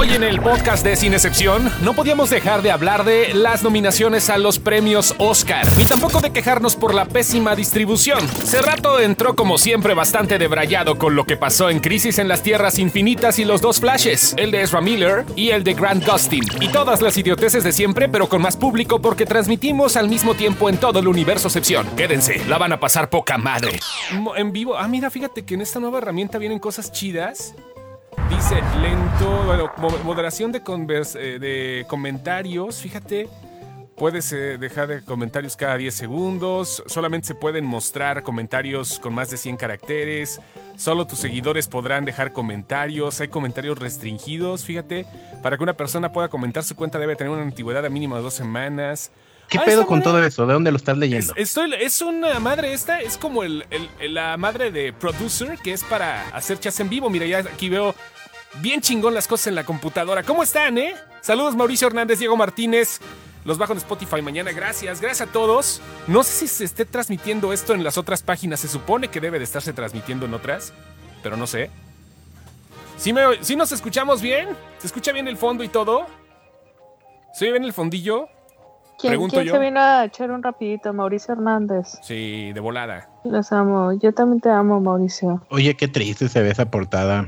Hoy en el podcast de Sin Excepción no podíamos dejar de hablar de las nominaciones a los premios Oscar, ni tampoco de quejarnos por la pésima distribución. Cerrato entró como siempre bastante debrayado con lo que pasó en Crisis en las Tierras Infinitas y los dos flashes, el de Ezra Miller y el de Grant Gustin. Y todas las idioteces de siempre, pero con más público porque transmitimos al mismo tiempo en todo el universo excepción. Quédense, la van a pasar poca madre. En vivo, ah mira, fíjate que en esta nueva herramienta vienen cosas chidas. Dice lento, bueno, mo- moderación de, eh, de comentarios, fíjate. Puedes eh, dejar de comentarios cada 10 segundos. Solamente se pueden mostrar comentarios con más de 100 caracteres. Solo tus seguidores podrán dejar comentarios. Hay comentarios restringidos, fíjate. Para que una persona pueda comentar su cuenta debe tener una antigüedad de mínimo de dos semanas. ¿Qué Ah, pedo con todo eso? ¿De dónde lo estás leyendo? Es, estoy- es una madre esta, es como el- la madre de producer que es para hacer chats en vivo. Mira, ya aquí veo bien chingón las cosas en la computadora. ¿Cómo están, eh? Saludos Mauricio Hernández, Diego Martínez. Los bajo en Spotify mañana. Gracias, gracias a todos. No sé si se esté transmitiendo esto en las otras páginas. Se supone que debe de estarse transmitiendo en otras, pero no sé. ¿Sí, me, sí nos escuchamos bien? ¿Se escucha bien el fondo y todo? ¿Se oye bien el fondillo? ¿Quién, Pregunto quién yo. se vino a echar un rapidito? Mauricio Hernández. Sí, de volada. Los amo. Yo también te amo, Mauricio. Oye, qué triste se ve esa portada.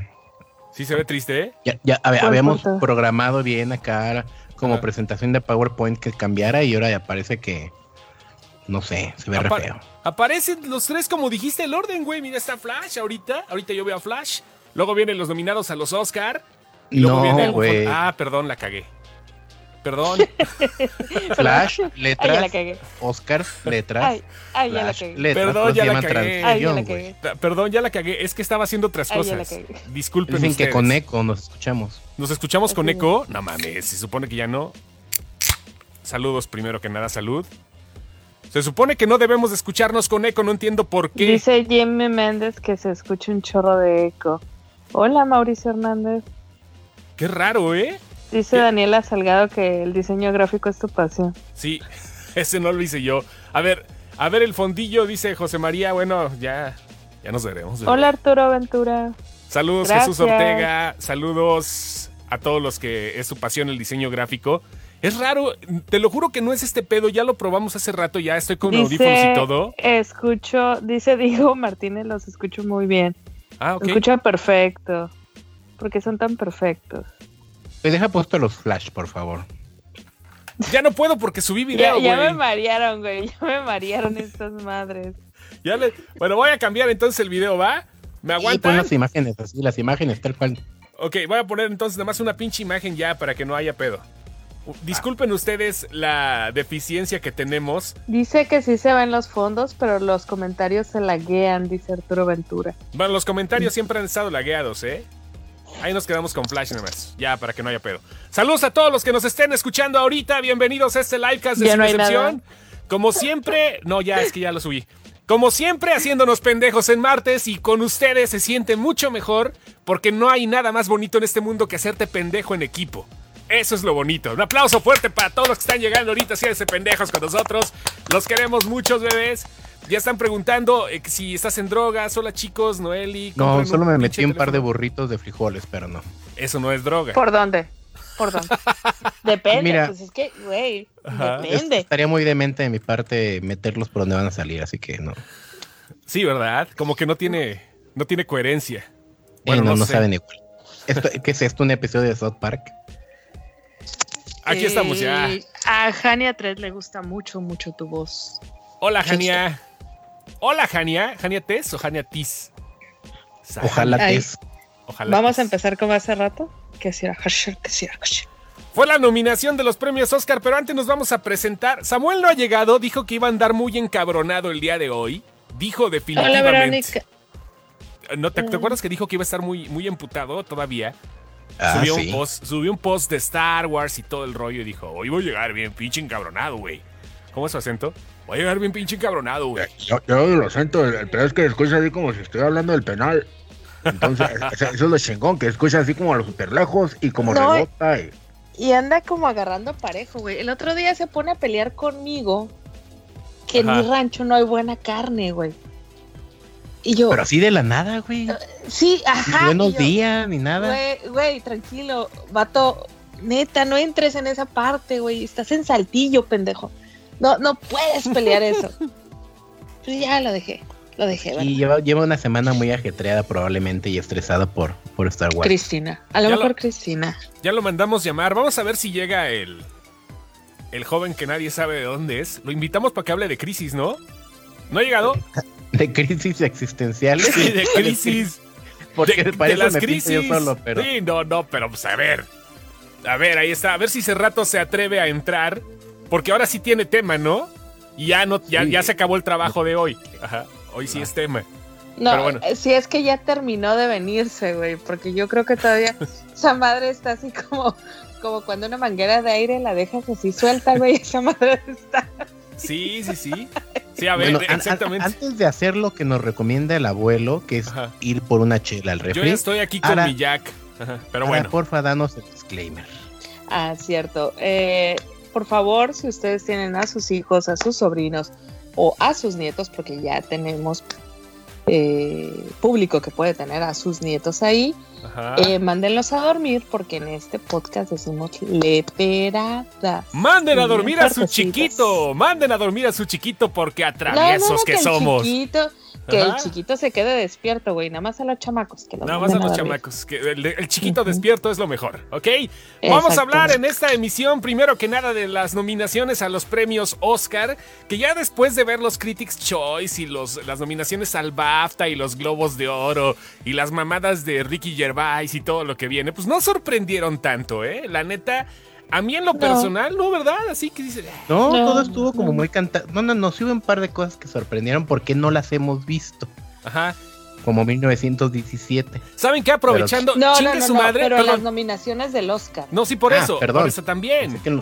Sí se ve triste, ¿eh? Ya, ya a ver, ¿Cuál habíamos portada? programado bien acá como presentación de PowerPoint que cambiara y ahora ya parece que no sé, se ve re feo. Aparecen los tres como dijiste el orden, güey. Mira, está Flash ahorita. Ahorita yo veo a Flash. Luego vienen los nominados a los Oscar. Y luego No, viene el- güey. Ah, perdón, la cagué. Perdón. Flash, Ay, ya la letras, cagué. Oscars, letras, Ay, ay, ya la Flash, cagué. letras. Perdón, ya la cagué. Ay, ya la Perdón, ya la cagué. Es que estaba haciendo otras Ay, ya la cosas. Disculpen Dicen que con eco nos escuchamos. ¿Nos escuchamos con eco? No mames, se supone que ya no. Saludos primero que nada, salud. Se supone que no debemos de escucharnos con eco, no entiendo por qué. Dice Jimmy Méndez que se escucha un chorro de eco. Hola, Mauricio Hernández. Qué raro, ¿eh? Dice ¿Qué? Daniela Salgado que el diseño gráfico es tu pasión. Sí, ese no lo hice yo. A ver, a ver el fondillo, dice José María. Bueno, ya, ya nos veremos. Hola, Arturo Ventura. Saludos Gracias. Jesús Ortega. Saludos a todos los que es su pasión el diseño gráfico. Es raro, te lo juro que no es este pedo. Ya lo probamos hace rato, ya estoy con audífonos y todo. escucho, dice Diego Martínez, los escucho muy bien. Ah, ok. Los escucho perfecto. Porque son tan perfectos. Deja puesto los flash, por favor. Ya no puedo porque subí video, Ya, me marearon, güey. Ya me marearon estas madres. Ya le- Bueno, voy a cambiar entonces el video, ¿va? ¿Me Y pon aguantan? las imágenes así, las imágenes tal cual. Ok, voy a poner entonces nada más una pinche imagen ya para que no haya pedo. Disculpen ustedes la deficiencia que tenemos. Dice que sí se ven los fondos, pero los comentarios se laguean, dice Arturo Ventura. Bueno, los comentarios siempre han estado lagueados, ¿eh? Ahí nos quedamos con Flash nada más, ya para que no haya pedo. Saludos a todos los que nos estén escuchando ahorita. Bienvenidos a este livecast de Ya no. Como siempre, no, ya es que ya lo subí. Como siempre, haciéndonos pendejos en martes y con ustedes se siente mucho mejor porque no hay nada más bonito en este mundo que hacerte pendejo en equipo. Eso es lo bonito. Un aplauso fuerte para todos los que están llegando ahorita, haciéndose pendejos con nosotros. Los queremos muchos, bebés. Ya están preguntando eh, si estás en drogas. Hola, chicos, Noeli. No, solo me metí un par de burritos de frijoles, pero no. Eso no es droga. ¿Por dónde? ¿Por dónde? Depende, Mira. pues es que, güey, depende. Estaría muy demente de mi parte meterlos por donde van a salir, así que no. Sí, ¿verdad? Como que no tiene, no tiene coherencia. Bueno, Bueno, no, no sé. saben igual. Esto- ¿Qué es esto? ¿Un episodio de South Park? Aquí estamos ya. A Jania 3 le gusta mucho, mucho tu voz. Hola, Jania. Hola, Jania. ¿Jania Tess o Jania Tis? Ojalá. Ojalá Vamos Tis. a empezar como hace rato. Que si era hasher, que si era hasher. Fue la nominación de los premios Oscar, pero antes nos vamos a presentar. Samuel no ha llegado, dijo que iba a andar muy encabronado el día de hoy. Dijo Hola, definitivamente. Verónica. ¿No te, te Mm. acuerdas que dijo que iba a estar muy, muy emputado todavía? Ah, subió, sí. un post, subió un post de Star Wars y todo el rollo y dijo, hoy voy a llegar bien pinche encabronado, güey. ¿Cómo es su acento? Voy a llegar bien pinche encabronado, güey. Yo, yo lo siento, el, el peor es que escucha así como si estoy hablando del penal. Entonces, eso es lo chingón, que escucha así como a los super lejos y como No, rebota. Y, Y anda como agarrando parejo, güey. El otro día se pone a pelear conmigo que en mi rancho no hay buena carne, güey. Y yo, Pero así de la nada, güey. sí, ajá. Ni buenos yo, días, ni nada. Güey, güey, tranquilo, vato, neta, no entres en esa parte, güey, estás en saltillo, pendejo. No, no puedes pelear eso. Pues ya lo dejé, lo dejé, ¿verdad? Y lleva, lleva una semana muy ajetreada probablemente y estresada por, por Star Wars. Cristina, a lo Ya mejor lo- Cristina. Ya lo mandamos llamar. Vamos a ver si llega el. El joven que nadie sabe de dónde es. Lo invitamos para que hable de crisis, ¿no? ¿No ha llegado? De crisis existenciales. Sí, de crisis. Porque de, para de las me crisis. yo solo, pero. Sí, no, no, pero pues a ver. A ver, ahí está. A ver si ese rato se atreve a entrar. Porque ahora sí tiene tema, ¿no? Y ya no, ya, Sí. ya se acabó el trabajo de hoy. Ajá. Hoy sí es tema. No, Pero bueno. eh, si es que ya terminó de venirse, güey, porque yo creo que todavía esa madre está así como, como cuando una manguera de aire la dejas así suelta, güey, esa madre está. Sí, sí, sí. Sí, a ver, Bueno, an- an- exactamente. antes de hacer lo que nos recomienda el abuelo, que es Ajá. ir por una chela al Yo refri, ya estoy aquí con Ahora- mi Jack. Ajá. Pero ahora, bueno. porfa, danos el disclaimer. Ah, cierto. Eh, por favor, si ustedes tienen a sus hijos, a sus sobrinos o a sus nietos, porque ya tenemos eh, público que puede tener a sus nietos ahí, eh, mándenlos a dormir porque en este podcast decimos leperadas. Manden a dormir a su chiquito. Manden a dormir a su chiquito porque no, atraviesos no, que, somos. chiquito- que el chiquito se quede despierto, güey, nada más a los chamacos. Que los Nada más a los chamacos. Que el, el chiquito despierto es lo mejor, ¿ok? Vamos a hablar en esta emisión, primero que nada, de las nominaciones a los premios Oscar. Que ya después de ver los Critics' Choice y los, las nominaciones al BAFTA y los Globos de Oro y las mamadas de Ricky Gervais y todo lo que viene, pues no sorprendieron tanto, ¿eh? La neta, a mí en lo No. personal, no, ¿verdad? Así que dice. No, No, todo estuvo como no. muy cantado. No, no, no, sí hubo un par de cosas que sorprendieron porque no las hemos visto. Ajá. Como 1917. ¿Saben qué? Aprovechando, No, chingue no, no, su no, madre. pero perdón. las nominaciones del Oscar. No, sí, por Ah, eso. perdón. Por eso también. Que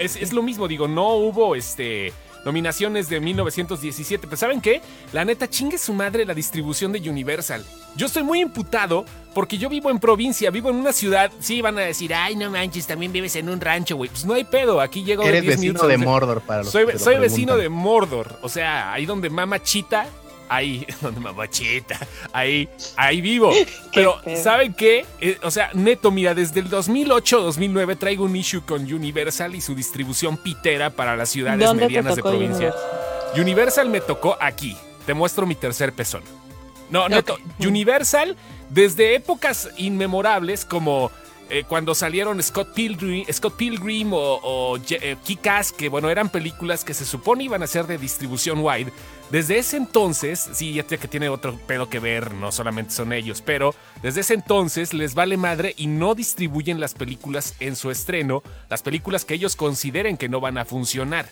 Es, es lo mismo, digo, no hubo este nominaciones de 1917. Pero ¿saben qué? La neta, chingue su madre la distribución de Universal. Yo estoy muy imputado porque yo vivo en provincia, vivo en una ciudad. Sí, van a decir, ay, no manches, también vives en un rancho, güey. Pues no hay pedo, aquí llego de Eres 10 vecino minutos de. Mordor para los Soy, que lo vecino de. Mordor. O sea, ahí donde mama Chita. Ahí, donde mama Chita. Ahí, ahí vivo. Pero. ¿saben qué? Eh, o sea, neto, mira, desde el 2008-2009 traigo un issue con Universal y su distribución pitera para las ciudades ¿Dónde te medianas de provincia. Universal me tocó aquí. Te muestro mi tercer pezón. No, neto. Universal, desde épocas inmemorables como eh, cuando salieron Scott Pilgrim, Scott Pilgrim o, o eh, Kick-Ass, que bueno, eran películas que se supone iban a ser de distribución wide. Desde ese entonces, sí, ya que tiene otro pedo que ver, no solamente son ellos, pero desde ese entonces les vale madre y no distribuyen las películas en su estreno, las películas que ellos consideren que no van a funcionar.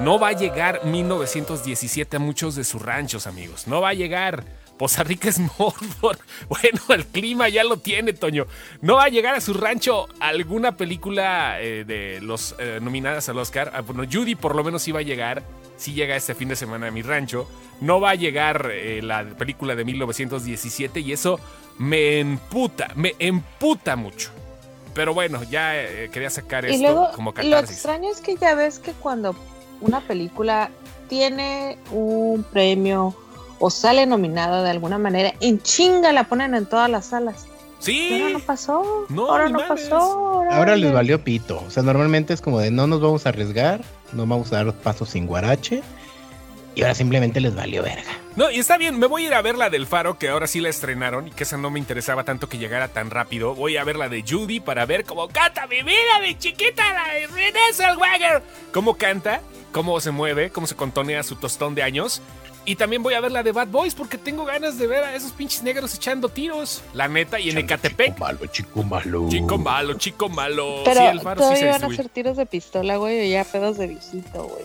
No va a llegar 1917 a muchos de sus ranchos, amigos. No va a llegar. Poza Rica es Mordor. Bueno, el clima ya lo tiene, Toño. No va a llegar a su rancho alguna película eh, de los eh, nominadas al Oscar. Ah, bueno, Judy por lo menos sí va a llegar. Sí llega este fin de semana a mi rancho. No va a llegar eh, la película de 1917 y eso me emputa, me emputa mucho. Pero bueno, ya quería sacar Y esto luego, como lo extraño es que ya ves que cuando una película tiene un premio o sale nominada de alguna manera, en chinga la ponen en todas las salas. Sí. Ahora no pasó. No, ahora no pasó. Ahora, Ahora les valió pito. O sea, normalmente es como de no nos vamos a arriesgar, no vamos a dar pasos sin guarache. Y ahora simplemente les valió verga. No, y está bien, me voy a ir a ver la del Faro, que ahora sí la estrenaron y que esa no me interesaba tanto que llegara tan rápido. Voy a ver la de Judy para ver cómo canta mi vida, mi chiquita, la de Renée Zellweger. Cómo canta, cómo se mueve, cómo se contonea su tostón de años. Y también voy a ver la de Bad Boys porque tengo ganas de ver a esos pinches negros ecando tiros. La neta, y en Ecatepec. Chico malo, chico malo. Chico malo, chico malo. Pero sí, el Faro sí se van a hacer tiros de pistola, güey, o ya pedos de viejito, güey.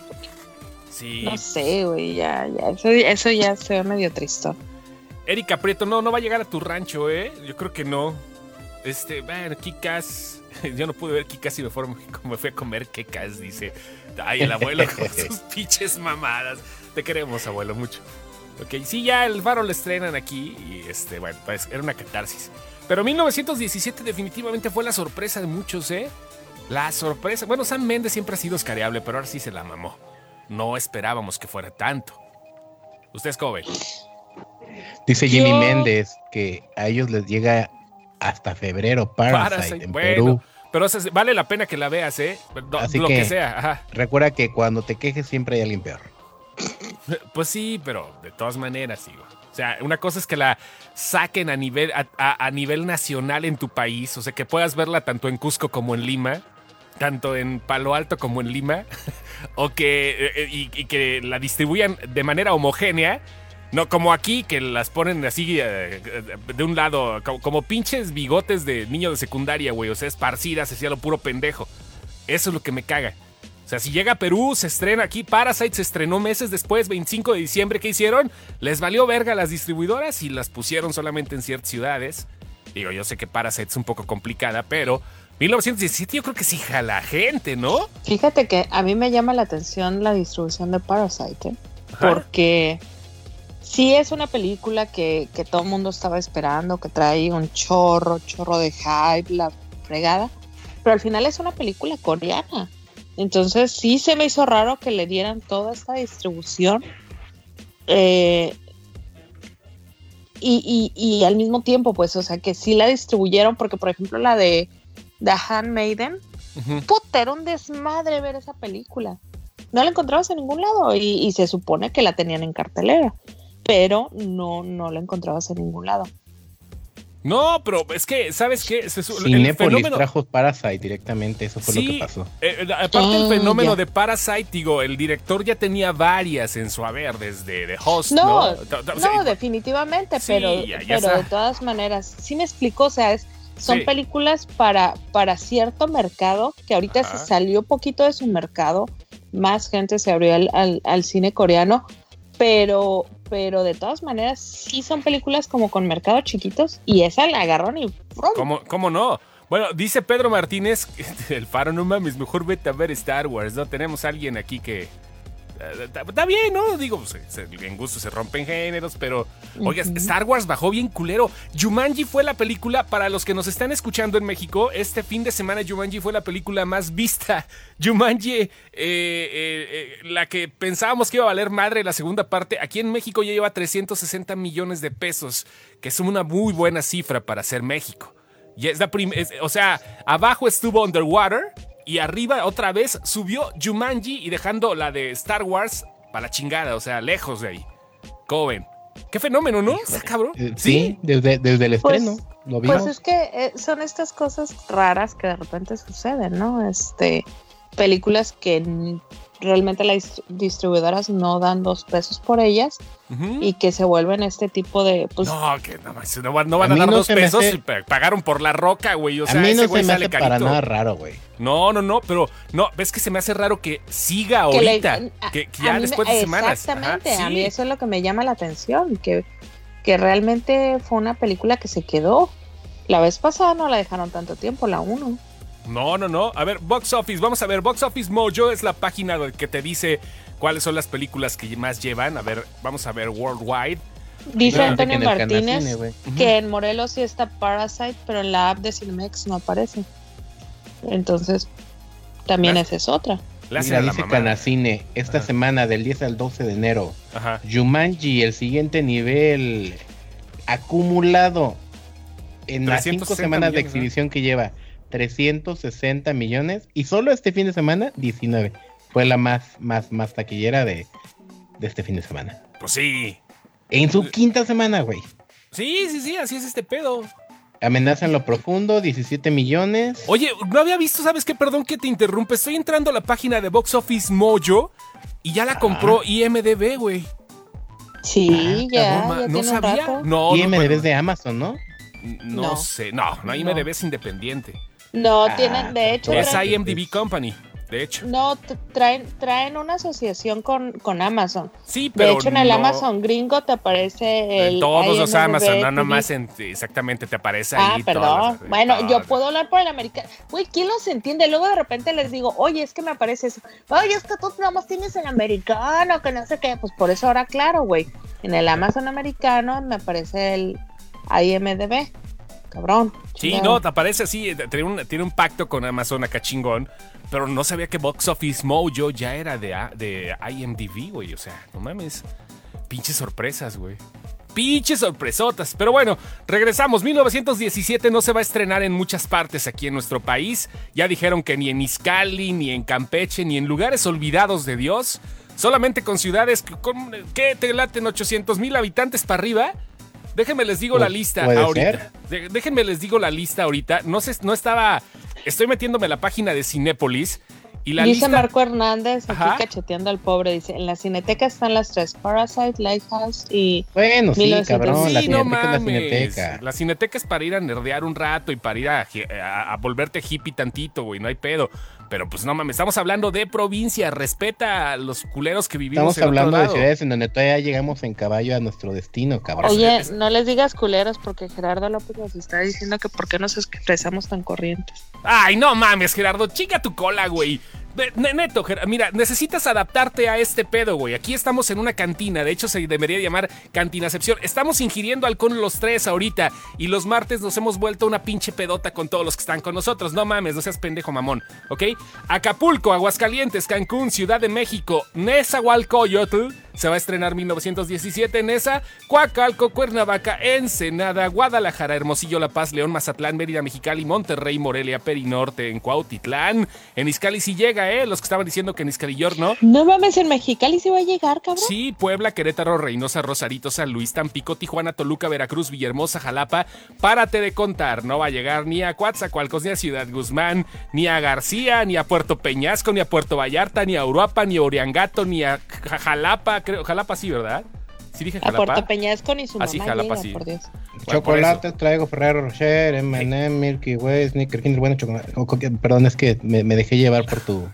Sí. No sé, güey, ya, ya, eso, eso ya se ve medio triste. Erika Prieto, no, no va a llegar a tu rancho, ¿eh? Yo creo que no. Este, bueno, Kikas. Yo no pude ver Kikas y me, fue, me fui a comer Kikas, dice. Ay, el abuelo con sus pinches mamadas. Te queremos, abuelo, mucho. Ok, sí, ya el Faro lo estrenan aquí y este, bueno, pues era una catarsis. Pero 1917 definitivamente fue la sorpresa de muchos, ¿eh? La sorpresa. Bueno, Sam Mendes siempre ha sido escareable, pero ahora sí se la mamó. No esperábamos que fuera tanto. ¿Ustedes cómo ven? Dice Jimmy Yo- Méndez que a ellos les llega hasta febrero Parasite, Parasite, en bueno. Perú. Pero o sea, vale la pena que la veas, ¿eh? Así lo que, que- sea, ajá. Recuerda que cuando te quejes siempre hay alguien peor. Pues sí, pero de todas maneras, digo. O sea, una cosa es que la saquen a nivel, a, nivel nacional en tu país, o sea, que puedas verla tanto en Cusco como en Lima, tanto en Palo Alto como en Lima, o que, eh, y, y que la distribuyan de manera homogénea, no como aquí, que las ponen así eh, de un lado, como, como pinches bigotes de niño de secundaria, güey, o sea, esparcidas, así a lo puro pendejo. Eso es lo que me caga. O sea, si llega a Perú, se estrena aquí. Parasite se estrenó meses después, 25 de diciembre. ¿Qué hicieron? Les valió verga a las distribuidoras y las pusieron solamente en ciertas ciudades. Digo, yo sé que Parasite es un poco complicada, pero 1917 yo creo que sí jala gente, ¿no? Fíjate que a mí me llama la atención la distribución de Parasite, ¿eh? Porque sí es una película que, que todo el mundo estaba esperando, que trae un chorro, chorro de hype, la fregada, pero al final es una película coreana. Entonces sí se me hizo raro que le dieran toda esta distribución. eh, y, y, y al mismo tiempo, pues, o sea, que sí la distribuyeron, porque por ejemplo la de The Handmaiden, Ujú. puta, era un desmadre ver esa película. No la encontrabas en ningún lado y, y se supone que la tenían en cartelera, pero no, no la encontrabas en ningún lado. No, pero es que, ¿sabes qué? Se el Cinépolis fenómeno- trajo Parasite directamente, eso fue lo que pasó. eh, eh, aparte del Ah, fenómeno ya. de Parasite, digo, el director ya tenía varias en su haber desde The Host, ¿no? No, o sea, no, definitivamente, Sí, pero, ya- ya pero de todas maneras, sí me explico, o sea, es, son Sí. películas para, para cierto mercado, que ahorita Ajá. se salió poquito de su mercado, más gente se abrió al, al- al cine coreano, pero, pero de todas maneras sí son películas como con mercados chiquitos y esa la agarraron y ¡frum! ¿Cómo, ¿Cómo no? Bueno, dice Pedro Martínez, el faro, no mames, mejor vete a ver Star Wars, ¿no? Tenemos a alguien aquí que... Está bien, ¿no? Digo, se- en gusto se rompen géneros, pero... Oiga, Ujú. Star Wars bajó bien culero. Jumanji fue la película, para los que nos están escuchando en México, este fin de semana Jumanji fue la película más vista. Jumanji, eh, eh, eh, la que pensábamos que iba a valer madre la segunda parte, aquí en México ya lleva 360 millones de pesos, que es una muy buena cifra para ser México. Y es la es- o sea, abajo estuvo Underwater y arriba otra vez subió Jumanji y dejando la de Star Wars para la chingada, o sea, lejos de ahí. ¿Cómo ven? Qué fenómeno, ¿no? Está cabrón. Eh, Sí, desde, desde el Pues- estreno, lo vimos. Pues es que eh, son estas cosas raras que de repente suceden, ¿no? Este, películas que realmente las distribuidoras no dan dos pesos por ellas y que se vuelven este tipo de, pues, no, que no, más, no van, no van A dar no dos pesos hace- y pa- pagaron por la roca, güey. O sea, a mí ese no güey se me sale hace para nada raro, güey. No, no, no, pero no, ves que se me hace raro que siga que le- ahorita. a- que, ya mí me- después de semanas. Exactamente, Ajá, a mí eso es lo que me llama la atención, que, que realmente fue una película que se quedó. La vez pasada no la dejaron tanto tiempo, la uno. No, no, no. A ver, Box Office, vamos a ver. Box Office Mojo es la página que te dice cuáles son las películas que más llevan. A ver, vamos a ver Worldwide. Dice No, Antonio que Martínez Canacine, que en Morelos sí está Parasite, pero en la app de Cinemex no aparece. Entonces, también esa es otra. Hacen Mira, la dice. Canacine, esta Ajá. semana del 10 al 12 de enero, Ajá. Jumanji, el siguiente nivel acumulado en las 360 cinco semanas de exhibición que lleva 360 millones y solo este fin de semana 19. Fue la más, más, más taquillera de, de este fin de semana. Pues sí. En su quinta semana, güey. Sí, sí, sí, así es este pedo. Amenaza en lo profundo, 17 millones. Oye, no había visto, ¿sabes qué? Perdón que te interrumpe. Estoy entrando a la página de Box Office Mojo y ya la compró IMDB, güey. Sí, Ah, ya, no, ma- ya no tiene un sabía. rato. No, y no, IMDb es de Amazon, ¿no? no, No. sé. No, no, IMDB es independiente. No, Ah, tienen, de hecho, pues Es IMDb Company, de hecho. no, traen, traen una asociación con, con Amazon. Sí, pero De hecho, en el no- Amazon gringo te aparece el. En todos los Amazon, no nomás en, exactamente te aparece Ah, ahí. perdón. todas las- bueno, yo puedo hablar por el americano. Güey, ¿quién los entiende? Luego de repente les digo, oye, es que me aparece eso. Oye, es que tú nada más tienes el americano, que no sé qué. Pues por eso ahora, claro, güey. En el Amazon americano me aparece el IMDB. Cabrón. Sí, chingado. no, te aparece así, eh, tiene un, tiene un pacto con Amazon acá chingón, pero no sabía que Box Office Mojo ya era de, de IMDb, güey, o sea, no mames, pinches sorpresas, güey. Pinches sorpresotas. Pero bueno, regresamos. 1917 no se va a estrenar en muchas partes aquí en nuestro país. Ya dijeron que ni en Izcali, ni en Campeche, ni en lugares olvidados de Dios. Solamente con ciudades que, con- que te laten 800 mil habitantes para arriba. Déjenme les digo la lista puede ahorita. De- déjenme les digo la lista ahorita. No sé, no estaba. Estoy metiéndome a la página de Cinépolis. Y la dice lista. Marco Hernández, aquí Ajá. cacheteando al pobre, dice, en la cineteca están las tres, Parasite, Lighthouse y... Bueno, sí, 1900. cabrón, la Sí, no cineteca es la mames. cineteca. La cineteca es para ir a nerdear un rato y para ir a, a- a volverte hippie tantito, güey, no hay pedo. Pero pues no mames, estamos hablando de provincia, respeta a los culeros que vivimos Estamos en otro hablando de lado. ciudades en donde todavía llegamos en caballo a nuestro destino, cabrón. Oye, no les digas culeros porque Gerardo López nos está diciendo que por qué nos expresamos tan corrientes. Ay, no mames, Gerardo, chica tu cola, güey. Neto, mira, necesitas adaptarte a este pedo, güey. Aquí estamos en una cantina, de hecho se debería llamar cantinacepción. Estamos ingiriendo alcohol los tres ahorita y los martes nos hemos vuelto una pinche pedota con todos los que están con nosotros. No mames, no seas pendejo mamón, ¿ok? Acapulco, Aguascalientes, Cancún, Ciudad de México, Nezahualcóyotl, se va a estrenar 1917 en esa, Coacalco, Cuernavaca, Ensenada, Guadalajara, Hermosillo, La Paz, León, Mazatlán, Mérida, Mexicali, Monterrey, Morelia, Perinorte, en Cuautitlán, en Izcali sí llega, ¿eh? Los que estaban diciendo que en Izcali no. No mames, en Mexicali se va a llegar, cabrón. Sí, Puebla, Querétaro, Reynosa, Rosarito, San Luis, Tampico, Tijuana, Toluca, Veracruz, Villahermosa, Jalapa. Párate de contar, no va a llegar ni a Coatzacoalcos, ni a Ciudad Guzmán, ni a García, ni a Puerto Peñasco, ni a Puerto Vallarta, ni a Uruapa, ni a Oriangato, ni a Ja- Jalapa, creo, Jalapa sí, ¿verdad? Sí dije A Jalapa. Puerto Peñasco ni su Ah, mamá sí, Jalapa, llega, sí. por Dios. Bueno, Chocolate traigo Ferrero Rocher, M&M, Milky Way, Snicker, Kinder, bueno, chocolate. Perdón, es que me, me dejé llevar por tu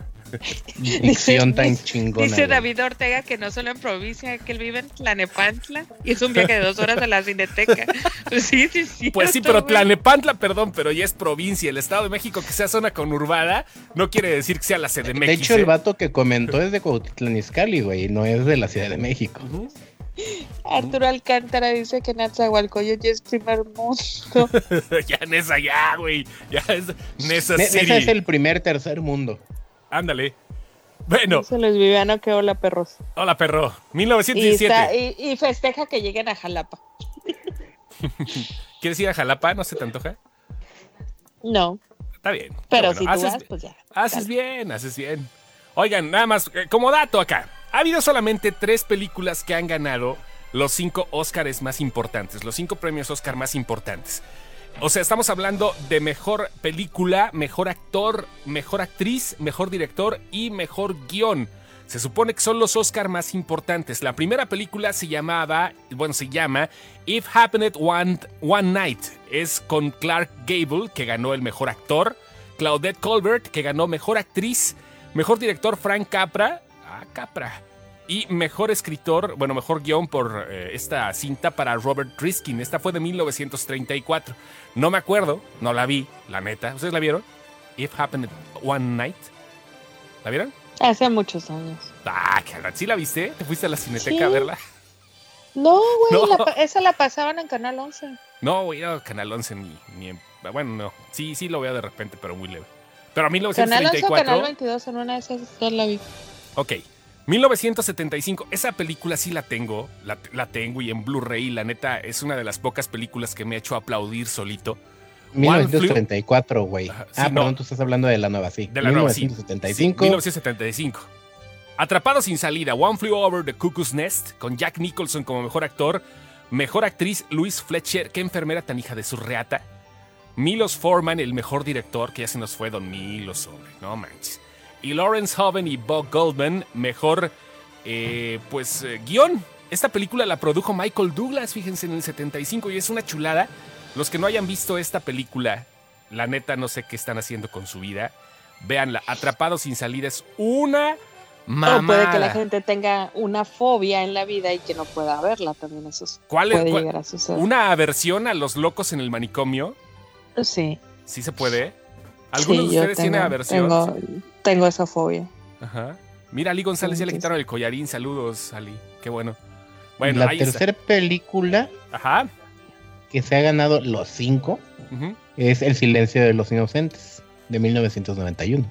dicción tan dice- chingona. Dice güey. David Ortega que no solo en provincia, que él vive en Tlanepantla y es un viaje de dos horas a la cineteca. Pues sí, sí, sí. Pues sí, pero Tlanepantla, perdón, pero ya es provincia. El Estado de México que sea zona conurbada no quiere decir que sea la CDMX. De hecho, el ¿eh? vato que comentó es de Cuautitlán Izcalli, güey, no es de la Ciudad de México. Arturo Alcántara dice que Natzahualcoyot ya es primer mundo. ya Nesa, ya, güey. Ya es Nesa Ne- City. Ese es el primer tercer mundo. Ándale. Bueno, Dice Luis Viviano que hola perros. hola perro. Y, 1917. está- y- y festeja que lleguen a Jalapa. ¿Quieres ir a Jalapa? ¿No se te antoja? No, Está bien. pero Bueno, si tú haces, vas, pues ya. haces bien, haces bien. Oigan, nada más, eh, como dato acá. Ha habido solamente tres películas que han ganado los cinco Óscares más importantes, los cinco premios Óscar más importantes. O sea, estamos hablando de mejor película, mejor actor, mejor actriz, mejor director y mejor guion. Se supone que son los Oscar más importantes. La primera película se llamaba, bueno, se llama If Happened One, One Night. Es con Clark Gable, que ganó el mejor actor. Claudette Colbert, que ganó mejor actriz. Mejor director Frank Capra. Ah, Capra. Y mejor escritor, bueno, mejor guion por eh, esta cinta para Robert Riskin. Esta fue de 1934. No me acuerdo, no la vi, la neta. ¿Ustedes la vieron? If Happened One Night. ¿La vieron? Hace muchos años. Ah, ¿sí la viste? ¿Te fuiste a la cineteca Sí. a verla? No, güey, No. esa la pasaban en Canal 11. No, güey, no, Canal 11 ni, ni en- Bueno, no. Sí, sí lo veo de repente, pero muy leve. Pero a Canal 11 o 1934... Canal 22, en una de esas dos la vi. Ok. 1975, esa película sí la tengo, la, la tengo y en Blu-ray, la neta, es una de las pocas películas que me ha hecho aplaudir solito. One Flew- 1934, güey. Sí, ah, no. perdón, tú estás hablando de la nueva, sí. De la nueva, sí. 1975. Sí, 1975. Atrapado sin salida, One Flew Over the Cuckoo's Nest, con Jack Nicholson como mejor actor, mejor actriz Louise Fletcher, qué enfermera tan hija de su reata. Milos Forman, el mejor director, que ya se nos fue Don Milos, hombre, no manches. Y Lawrence Hoven y Bob Goldman, mejor, eh, pues, eh, guion. Esta película la produjo Michael Douglas, fíjense, en el 75 y es una chulada. Los que no hayan visto esta película, la neta no sé qué están haciendo con su vida. Véanla, Atrapado sin salida es una mamada. O puede que la gente tenga una fobia en la vida y que no pueda verla también. Eso es- ¿Cuál es- puede cuál- llegar a suceder. Una aversión a los locos en el manicomio. Sí. ¿Sí se puede? ¿Algunos sí, de ustedes tienen aversión? Tengo, tengo esa fobia. Ajá. Mira, Ali González ya le quitaron el collarín. Saludos, Ali. Qué bueno. Bueno, la tercera película Ajá. que se ha ganado los cinco es El silencio de los inocentes, de 1991.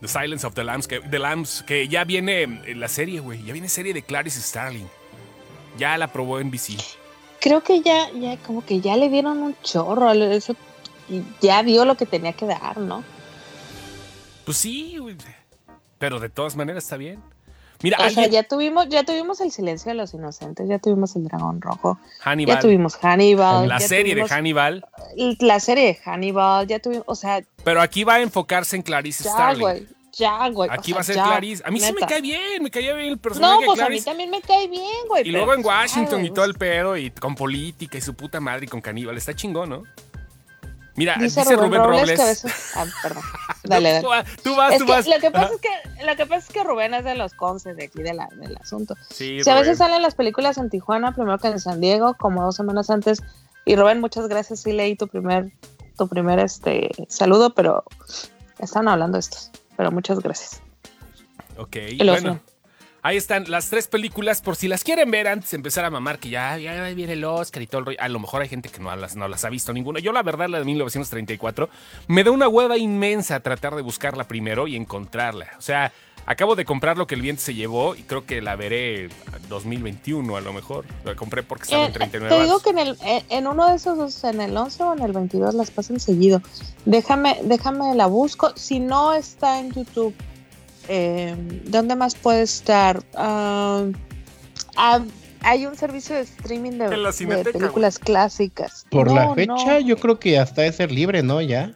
The Silence of the Lambs, que, the Lambs, que ya viene en la serie, güey. Ya viene serie de Clarice Starling. Ya la probó en BC. creo que ya, ya, como que ya le dieron un chorro. Eso ya dio lo que tenía que dar, ¿no? Pues sí, güey. Pero de todas maneras está bien. Mira, O sea, ya tuvimos, ya tuvimos el silencio de los inocentes, ya tuvimos el dragón rojo, Hannibal, ya tuvimos Hannibal, la serie de Hannibal. la serie de Hannibal, ya tuvimos, o sea, Pero aquí va a enfocarse en Clarice ya, Starling. güey, ya, güey. o Aquí sea, va a ser ya, Clarice. A mí sí me cae bien, me caía bien el personaje No, de pues a mí también me cae bien, güey. Y luego en pues, Washington y todo el pedo y con política y su puta madre y con caníbal. Está chingón, ¿no? Mira, Dice, dice, Rubén, Rubén Robles, Robles. que a veces... Ah, perdón. Dale, dale. Tú vas, tú vas. Es tú que vas. lo que pasa es que lo que pasa es que Rubén es de los conces de aquí de la- del asunto. Sí, Si a veces salen las películas en Tijuana, primero que en San Diego, como dos semanas antes. Y Rubén, muchas gracias. Sí leí tu primer, tu primer este saludo, pero estaban hablando estos. Pero muchas gracias. Ok, Y bueno. Ahí están las tres películas, por si las quieren ver antes de empezar a mamar, que ya, ya viene el Oscar y todo el rollo. A lo mejor hay gente que no las, no las ha visto ninguna. Yo, la verdad, la de 1934, me da una hueva inmensa tratar de buscarla primero y encontrarla. O sea, acabo de comprar lo que el viento se llevó y creo que la veré 2021 a lo mejor. La compré porque estaba en Eh, 39 te digo que en, el, en, en uno de esos, dos, en el 11 o en el 22, las pasan seguido. Déjame, déjame la busco. Si no está en YouTube, eh, ¿dónde más puede estar? Ah, ah, hay un servicio de streaming de, En la de Cineteca, películas clásicas. Por No, la no. fecha, yo creo que hasta de ser libre, ¿no? Ya.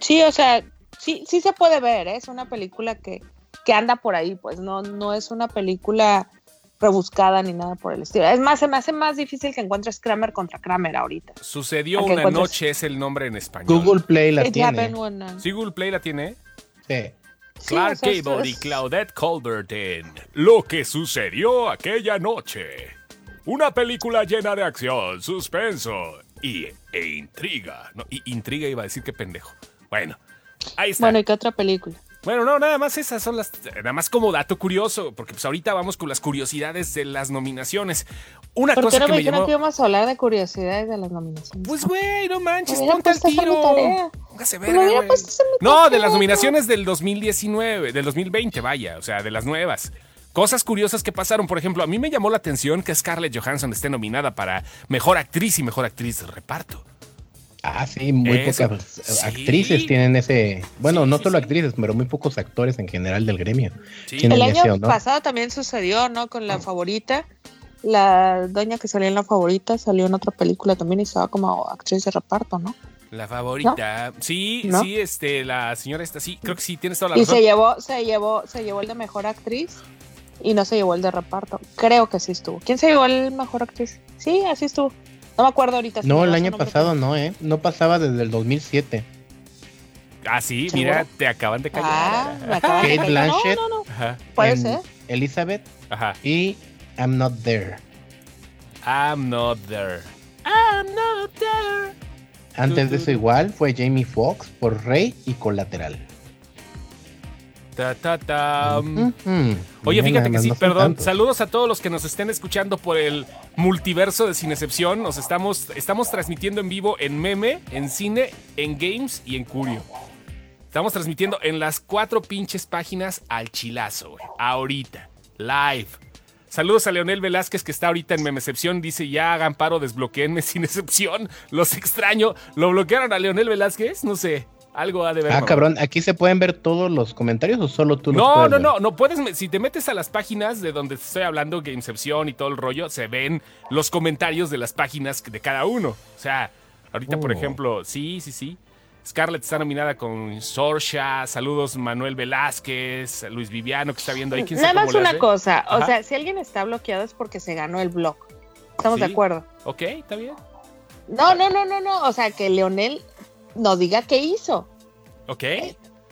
Sí, o sea, sí, sí se puede ver, ¿eh? es una película que, que anda por ahí, pues no, no es una película rebuscada ni nada por el estilo. Es más, se me hace más difícil que encuentres Kramer contra Kramer ahorita. Sucedió ¿A qué una noche es el nombre en español. Google Play la It tiene. ¿Sí Google Play la tiene? Sí. Sí, Clark es- Gable y Claudette Colbert en Lo que sucedió aquella noche. Una película llena de acción, suspenso y, e intriga. No, y intriga iba a decir que pendejo. Bueno, ahí está. Bueno, ¿y qué otra película? Bueno, no, nada más esas son las. Nada más como dato curioso, porque pues ahorita vamos con las curiosidades de las nominaciones. Una ¿Por qué cosa no que me llamó. que íbamos a hablar de curiosidades de las nominaciones? Pues, güey, no manches, ponte al tiro. hacer mi No, de las ¿no? nominaciones del 2019, del 2020, vaya, o sea, de las nuevas. Cosas curiosas que pasaron, por ejemplo, a mí me llamó la atención que Scarlett Johansson esté nominada para Mejor Actriz y Mejor Actriz de Reparto. Ah, sí, muy Eso. pocas Sí. actrices tienen ese. Bueno, Sí, no sí, solo sí. actrices, pero muy pocos actores en general del gremio. Sí. Tienen El año ese pasado también sucedió, ¿no? Con la favorita. La doña que salió en la favorita salió en otra película también y estaba como actriz de reparto, ¿no? La favorita. Sí, ¿No? sí, este, la señora está, sí, creo que sí, tienes toda la Y razón. se llevó, se llevó, se llevó el de mejor actriz y no se llevó el de reparto. Creo que sí estuvo. ¿Quién se llevó el mejor actriz? Sí, así estuvo. No me acuerdo ahorita. si No, el año pasado no, ¿eh? No pasaba desde el 2007. Ah, sí, ¿Seguro? mira, te acaban de callar. Ah, me acaban de Kate caer. Blanchett. No, no, no. Ajá, Puede ser. Elizabeth ajá. y I'm Not There. I'm not there. I'm not there. Antes de eso igual fue Jamie Foxx por Rey y Colateral. Ta, ta, ta. Ujú. Oye, fíjate que sí, perdón. Saludos a todos los que nos estén escuchando por el multiverso de Cinecepción. Nos estamos, estamos transmitiendo en vivo en Meme, en Cine, en Games y en Curio. Estamos transmitiendo en las cuatro pinches páginas al chilazo, güey. Ahorita. Live. Saludos a Leonel Velázquez que está ahorita en Memecepción. Dice, ya hagan paro, desbloqueenme sin excepción. Los extraño. ¿Lo bloquearon a Leonel Velázquez? No sé. Algo ha de ver. Ah, mamá. cabrón, ¿aquí se pueden ver todos los comentarios o solo tú los No, puedes no, ver? no, no puedes. Si te metes a las páginas de donde te estoy hablando, Gameception y todo el rollo, se ven los comentarios de las páginas de cada uno. O sea, ahorita, por Oh. ejemplo, sí, sí, sí. Scarlett está nominada con Sorsha. Saludos, Manuel Velázquez, Luis Viviano, que está viendo ahí. ¿Quién Nada más una cosa. O Ajá. sea, si alguien está bloqueado es porque se ganó el blog. Estamos de acuerdo. Ok, está bien. No, no, no, no, no. O sea, que Leonel nos diga qué hizo. Ok.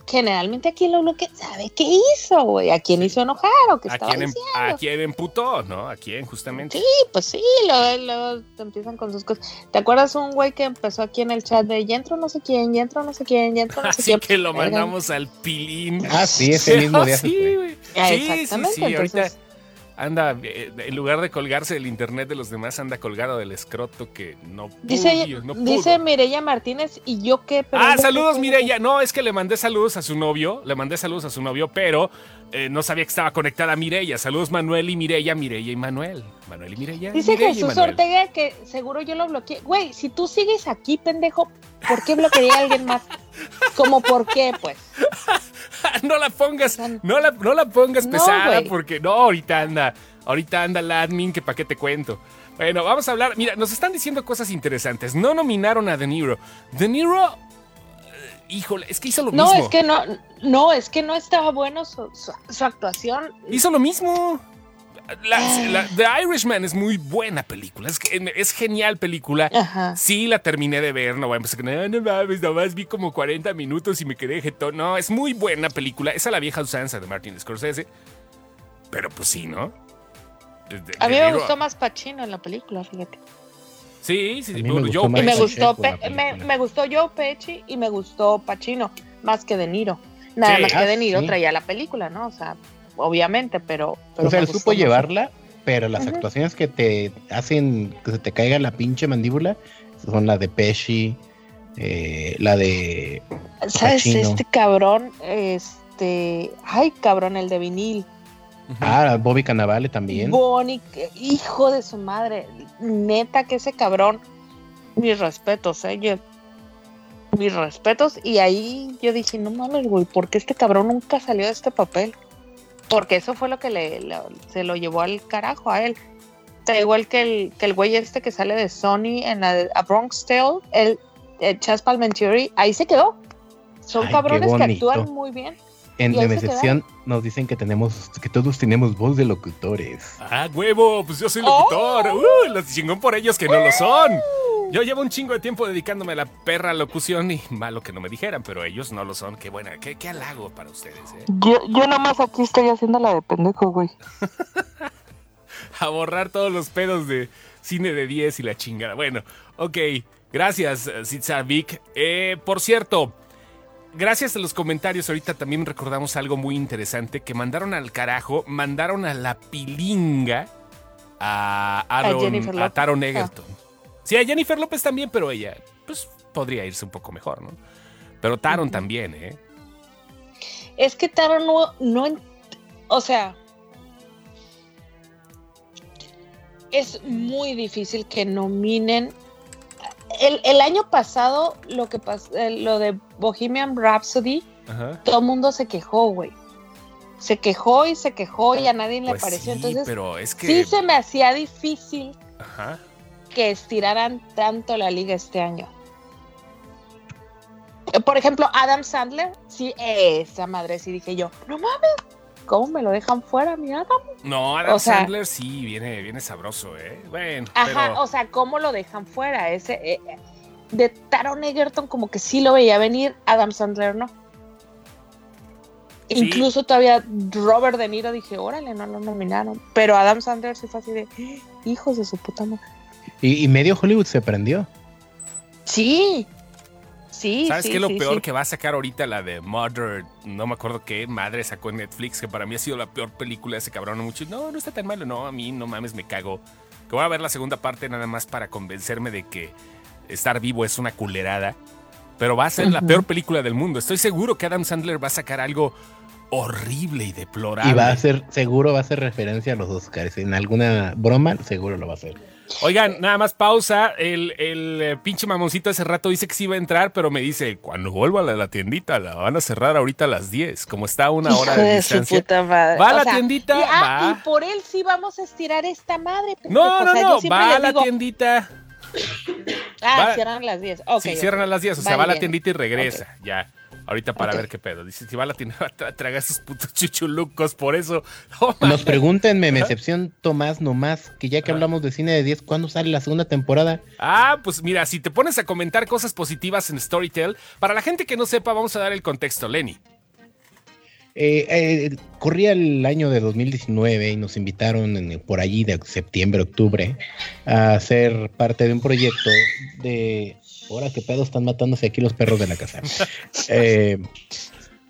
Generalmente a quien lo bloquea sabe qué hizo, güey. A quién hizo enojar o qué ¿A estaba quién, em- diciendo. ¿A quién emputó? ¿No? ¿A quién, justamente? Sí, pues sí, luego, luego te empiezan con sus cosas. ¿Te acuerdas un güey que empezó aquí en el chat de ya entro no sé quién, ya entro no sé quién, ya entro no sé Así quién? que lo mandamos al pilín. Ah, sí, ese mismo día sí, güey. Ah, Sí, sí, exactamente, sí, ahorita- entonces- anda, eh, en lugar de colgarse del internet de los demás, anda colgado del escroto que no Dice, pudo, no pudo. dice Mireya Martínez, ¿y yo qué? Pero Ah, saludos, sé- Mireya. No, es que le mandé saludos a su novio. Le mandé saludos a su novio, pero eh, no sabía que estaba conectada Mireya. Saludos, Manuel y Mireya, Mireya y Manuel. Manuel y Mireya. Dice Mireya y Jesús. Ortega que seguro yo lo bloqueé. Güey, si tú sigues aquí, pendejo, ¿por qué bloquearía a alguien más? Como por qué, pues. no la pongas, no la, no la pongas No, pesada porque no, ahorita anda, ahorita anda la admin que pa' qué te cuento. Bueno, vamos a hablar, mira, nos están diciendo cosas interesantes. No nominaron a De Niro. De Niro, eh, híjole, es que hizo lo No, mismo. es que no, no, es que no estaba bueno su, su- su actuación. Hizo lo mismo. La- la- The Irishman es muy buena película, es, es genial película. Ajá. Sí, la terminé de ver, no voy a empezar "Ah, no mames, nomás vi como 40 minutos y me quedé jetón. No, es muy buena película. Esa es la vieja usanza de Martin Scorsese. Pero pues sí, ¿no? De- de- A mí me Niro- gustó más Pacino en la película, fíjate. Sí, sí, sí. me bueno, gustó Joe más Y me gustó, me, me gustó Joe Pesci y me gustó Pacino, más que De Niro. Nada Sí. más que Ah, De Niro sí. traía la película, ¿no? O sea, obviamente, pero... pero O sea, él supo mucho. llevarla, pero las actuaciones que te hacen que se te caiga la pinche mandíbula son la de Pesci, eh, la de ¿Sabes? Pacino. Este cabrón, este... Ay, cabrón, el de vinil. Ah, Bobby Cannavale también. Bonnie, hijo de su madre. Neta que ese cabrón, mis respetos, ¿eh? Yo- mis respetos. Y ahí yo dije, no mames, güey, ¿por qué este cabrón nunca salió de este papel? Porque eso fue lo que le, le- se lo llevó al carajo a él. Está igual que el, que el güey este que sale de Sony en la de A Bronx Tale, el, el Chas Palmentieri, ahí se quedó. Son Ay, cabrones que actúan muy bien. En la se excepción nos dicen que tenemos, que todos tenemos voz de locutores. Ah, huevo, pues yo soy Oh. locutor. Uh, los chingón por ellos que no lo son. Yo llevo un chingo de tiempo dedicándome a la perra locución y malo que no me dijeran, pero ellos no lo son. Qué buena, qué, qué halago para ustedes, ¿eh? Yo, yo nomás aquí estoy haciendo la de pendejo, güey. a borrar todos los pedos de cine de 10 y la chingada. Bueno, ok. Gracias, Zitzavik. Eh, por cierto, gracias a los comentarios, ahorita también recordamos algo muy interesante que mandaron al carajo, mandaron a la pilinga a, Aaron, a López. Taron Egerton. Sí, a Jennifer López también, pero ella, pues, podría irse un poco mejor, ¿no? Pero Taron también, ¿eh? Es que Taro no, no, o sea, es muy difícil que nominen. El, el año pasado, lo que pasó, lo de Bohemian Rhapsody, Ajá. todo el mundo se quejó, güey. Se quejó y se quejó y a nadie le Pues pareció. sí, Entonces, pero es que... sí se me hacía difícil Ajá. que estiraran tanto la liga este año. Por ejemplo, Adam Sandler, sí, esa madre sí dije yo, no mames, ¿cómo me lo dejan fuera, mi Adam? No, Adam O sea- Sandler sí viene, viene sabroso, ¿eh? Bueno, Ajá, pero... o sea, ¿cómo lo dejan fuera? Ese eh, eh, de Taron Egerton como que sí lo veía venir, Adam Sandler no. Sí. Incluso todavía Robert De Niro dije, órale, no lo nominaron. Pero Adam Sandler sí fue así de, hijos de su puta madre. Y, y medio Hollywood se prendió. Sí, sí. ¿Sabes sí, qué es lo sí, peor sí. que va a sacar ahorita la de Mother? No me acuerdo qué madre sacó en Netflix, que para mí ha sido la peor película de ese cabrón. Mucho. No, no está tan malo, no, a mí no mames, me cago. Que voy a ver la segunda parte nada más para convencerme de que estar vivo es una culerada. Pero va a ser la peor película del mundo. Estoy seguro que Adam Sandler va a sacar algo horrible y deplorable. Y va a ser, seguro va a hacer referencia a los Oscars. En alguna broma, seguro lo va a hacer. Oigan, nada más pausa. El, el, eh, pinche mamoncito hace rato dice que sí iba a entrar, pero me dice, cuando vuelva a la, la tiendita, la van a cerrar ahorita a las 10, como está a una hora de de su distancia. puta madre. Va a la sea, tiendita, y, ah, y por él sí vamos a estirar esta madre. No, O no, sea, no, va a la digo, tiendita. Ah, va- cierran las 10. Ok, sí, cierran a las 10, o sea, Vale, va a la tiendita y regresa, ya. Ahorita para ver qué pedo. Dice, si va a la tra- tragar sus putos chuchulucos, por eso. Mames. Nos preguntan, me excepción Tomás nomás, que ya que hablamos de cine de 10, ¿cuándo sale la segunda temporada? Ah, pues mira, si te pones a comentar cosas positivas en Storytel, para la gente que no sepa, vamos a dar el contexto, Lenny. Eh, eh, corría el año de 2019 y nos invitaron en- por allí de septiembre, octubre, a ser parte de un proyecto de... Ahora qué pedo están matándose aquí los perros de la casa. Eh,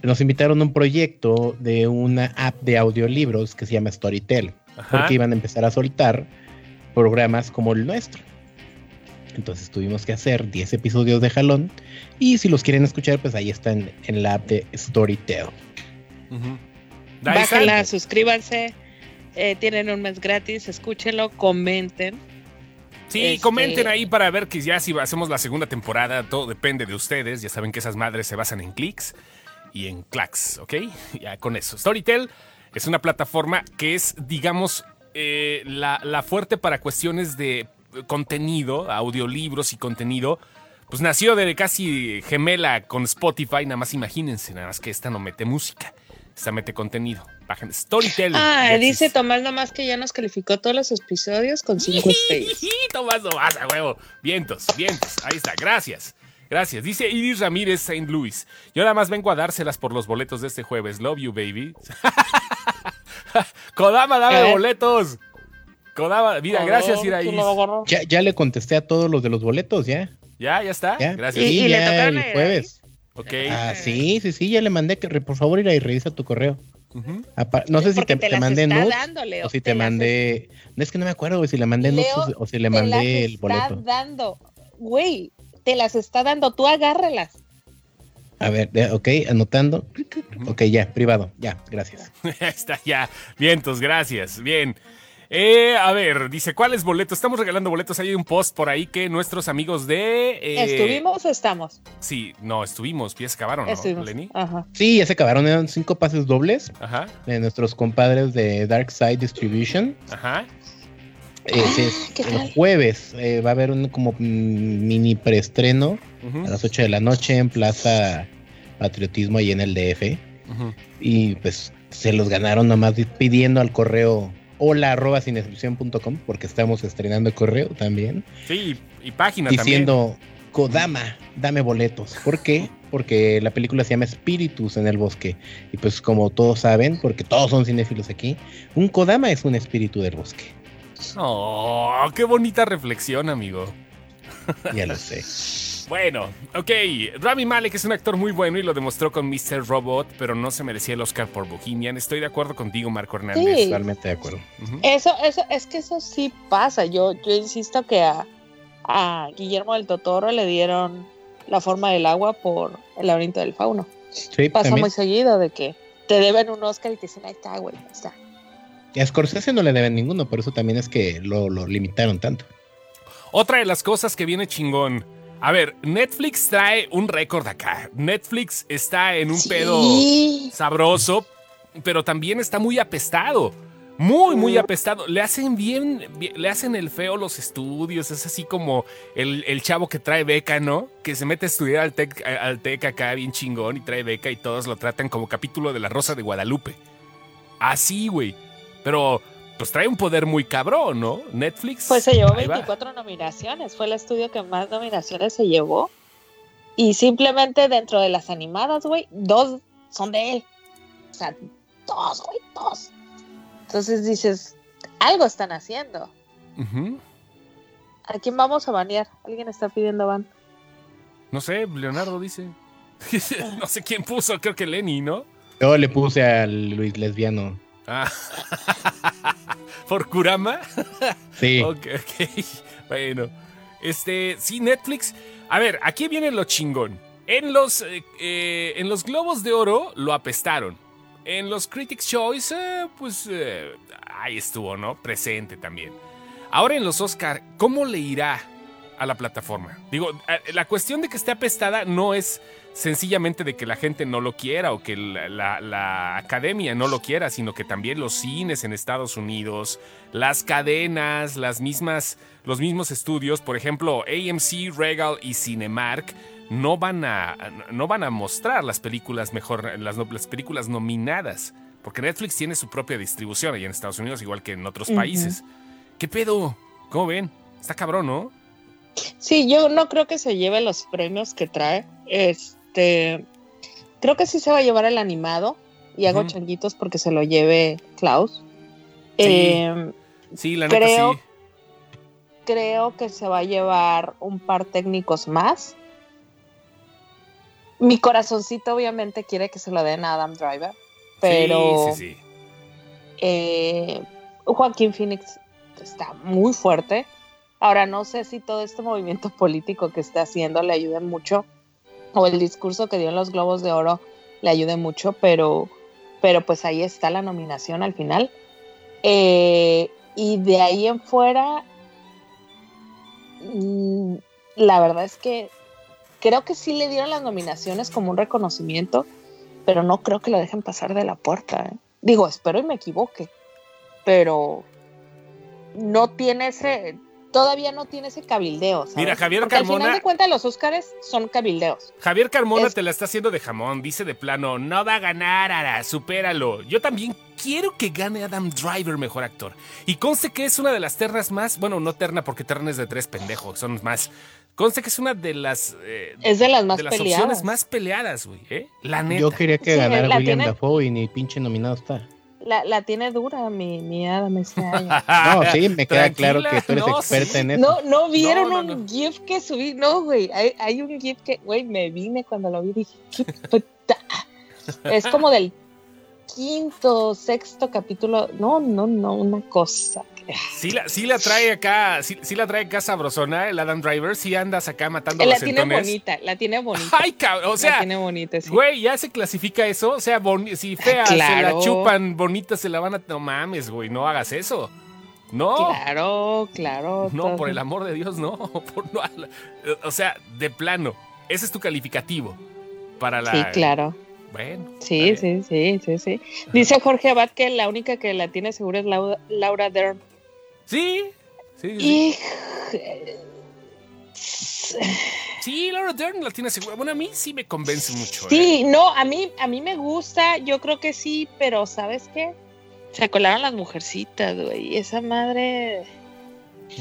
nos invitaron a un proyecto de una app de audiolibros que se llama Storytel. Ajá. porque iban a empezar a soltar programas como el nuestro. Entonces tuvimos que hacer 10 episodios de jalón. Y si los quieren escuchar, pues ahí están en la app de Storytel. Bájenla, suscríbanse. eh, tienen un mes gratis, escúchenlo, comenten. Sí, Este- comenten ahí para ver que ya si hacemos la segunda temporada, todo depende de ustedes. Ya saben que esas madres se basan en clics y en clacks, ¿ok? Ya con eso. Storytel es una plataforma que es, digamos, eh, la, la fuerte para cuestiones de contenido, audiolibros y contenido. Pues nació de casi gemela con Spotify, nada más imagínense, nada más que esta no mete música, esta mete contenido. Bajen Storytel. Ah, dice existe. Tomás nomás que ya nos calificó todos los episodios con cinco estrellas. Tomás Tomás, a huevo. Vientos, vientos. Ahí está, gracias. Gracias. Dice Iris Ramírez St. Louis. Yo nada más vengo a dárselas por los boletos de este jueves. Love you, baby. Kodama, dame ¿Eh? boletos. Kodama, mira, gracias, Oh, Iraís. ¿quién lo agarró? Ya, ya le contesté a todos los de los boletos, ya. Ya, ya está. ya. Gracias. Y- Sí, y le ya tocaron el jueves. Ok. Ah, sí, sí, sí, ya le mandé que por favor ir y revisa tu correo. No sé si te, te las mandé está nudes dando, Leo, o si te te las mandé. No es que no me acuerdo, güey, si le mandé nudes Leo, o si- o si le Te las mandé el está boleto. dando. Güey, te las está dando. Tú agárralas. A ver, ok, anotando. Ok, ya, privado, ya, gracias. Ahí está, ya. Vientos, gracias. Bien. Eh, a ver, dice, ¿cuáles boletos? Estamos regalando boletos. Hay un post por ahí que nuestros amigos de. eh, ¿Estuvimos o estamos? Sí, no, estuvimos. Ya se acabaron, ¿no, Estuvimos. Lenny? Ajá. Sí, ya se acabaron, eran cinco pases dobles Ajá, de nuestros compadres de Dark Side Distribution. ajá. Ah, ¿qué el jueves eh, va a haber un como mini preestreno Ujú, a las 8 de la noche en Plaza Patriotismo ahí en el DF. ujú. Y pues se los ganaron nomás pidiendo al correo hola arroba cinescripción.com porque estamos estrenando correo también. Sí, y, página diciendo Kodama, dame boletos. ¿Por qué? Porque la película se llama Espíritus en el bosque. Y pues como todos saben, porque todos son cinéfilos aquí, un Kodama es un espíritu del bosque. Oh, qué bonita reflexión, amigo. Ya lo sé. Bueno, ok. Rami Malek es un actor muy bueno y lo demostró con Mr. Robot, pero no se merecía el Oscar por Bohemian. Estoy de acuerdo contigo, Marco Hernández. Sí. Totalmente de acuerdo. Eso, eso, es que eso sí pasa. Yo, yo insisto que a, a Guillermo del Totoro le dieron la forma del agua por el laberinto del fauno. Sí, Pasa también. muy seguido de que te deben un Oscar y te dicen, ahí está, güey, ahí está. Y a Scorsese no le deben ninguno, por eso también es que lo, lo limitaron tanto. Otra de las cosas que viene chingón. A ver, Netflix trae un récord acá. Netflix está en un Sí. pedo sabroso, pero también está muy apestado. Muy, muy apestado. Le hacen bien, bien- le hacen el feo los estudios. Es así como el, el chavo que trae beca, ¿no? Que se mete a estudiar al TEC, al TEC acá bien chingón y trae beca y todos lo tratan como capítulo de La Rosa de Guadalupe. Así, güey. Pero, pues trae un poder muy cabrón, ¿no? Netflix. Pues se llevó ahí va. 24 nominaciones, fue el estudio que más nominaciones se llevó. Y simplemente dentro de las animadas, güey, dos son de él. O sea, dos, güey, dos. Entonces dices, algo están haciendo. ¿A quién vamos a banear? Alguien está pidiendo ban. No sé, Leonardo dice. no sé quién puso, creo que Lenny, ¿no? Yo le puse al Luis Lesbiano. Ah. ¿Por Kurama? Sí. Ok, ok. Bueno. Este, sí, Netflix. A ver, aquí viene lo chingón. En los, eh, eh, en los Globos de Oro lo apestaron. En los Critics' Choice, eh, pues eh, ahí estuvo, ¿no? Presente también. Ahora en los Oscar, ¿cómo le irá a la plataforma? Digo, la cuestión de que esté apestada no es sencillamente de que la gente no lo quiera o que la, la- la academia no lo quiera, sino que también los cines en Estados Unidos, las cadenas, las mismas, los mismos estudios, por ejemplo, AMC, Regal y Cinemark, no van a, no van a mostrar las películas mejor, las, películas nominadas, porque Netflix tiene su propia distribución allá en Estados Unidos, igual que en otros países. ¿Qué pedo? ¿Cómo ven? Está cabrón, ¿no? Sí, yo no creo que se lleve los premios que trae. Este, creo que sí se va a llevar el animado y hago changuitos porque se lo lleve Klaus. Sí. Eh, Sí, la neta Creo- sí. creo que se va a llevar un par técnicos más. Mi corazoncito obviamente quiere que se lo den a Adam Driver, pero Sí, sí, sí. eh, Joaquín Phoenix está muy fuerte. Ahora no sé si todo este movimiento político que está haciendo le ayude mucho o el discurso que dio en los Globos de Oro le ayude mucho, pero, pero pues ahí está la nominación al final. Eh, y de ahí en fuera, mm, la verdad es que creo que sí le dieron las nominaciones como un reconocimiento, pero no creo que lo dejen pasar de la puerta. ¿eh? Digo, espero y me equivoque, pero no tiene ese, todavía no tiene ese cabildeo. ¿sabes? Mira, Javier Porque Carmona- Al final de cuentas, los Óscares son cabildeos. Javier Carmona Es- te la está haciendo de jamón, dice de plano, no va a ganar, Ara, supéralo. Yo también quiero que gane Adam Driver mejor actor. Y conste que es una de las ternas más, bueno, no terna porque terna es de tres pendejos, son más. Conste que es una de las, eh, Es de las más de las peleadas. opciones más peleadas, güey, ¿eh? La neta. Yo quería que Sí, ganara William tiene- Dafoe y ni pinche nominado está. La, la tiene dura mi, mi Adam este año. No, sí, me queda Tranquila, claro que tú eres no, experta sí. en eso. No, no vieron No, no, un no. GIF que subí. No, güey. Hay, hay un GIF que, güey, me vine cuando lo vi. Dije, ¿qué puta? Es como del quinto, sexto capítulo. No, no, no, una cosa. Sí la, sí la trae acá, sí, sí la trae acá sabrosona, el Adam Driver, sí andas acá matando a La los tiene bonita, la tiene bonita. Ay, cabrón, o la sea, tiene bonita, sí. Güey, ya se clasifica eso. O sea, boni- si fea se la chupan, bonita se la van a. No mames, güey, no hagas eso. No. Claro, claro. No, todo. por el amor de Dios, no. Por no- o sea, de plano. Ese es tu calificativo para la. Sí, claro. Bueno. Sí, sí, sí, sí, sí. Dice Jorge Abad que la única que la tiene segura es Laura, Laura Dern. Sí. Sí, sí, sí. Y Sí, Laura Dern la tiene segura. Bueno, a mí sí me convence mucho. ¿eh? Sí, no, a mí, a mí me gusta, yo creo que sí, pero ¿sabes qué? Se colaron las mujercitas, güey. Esa madre.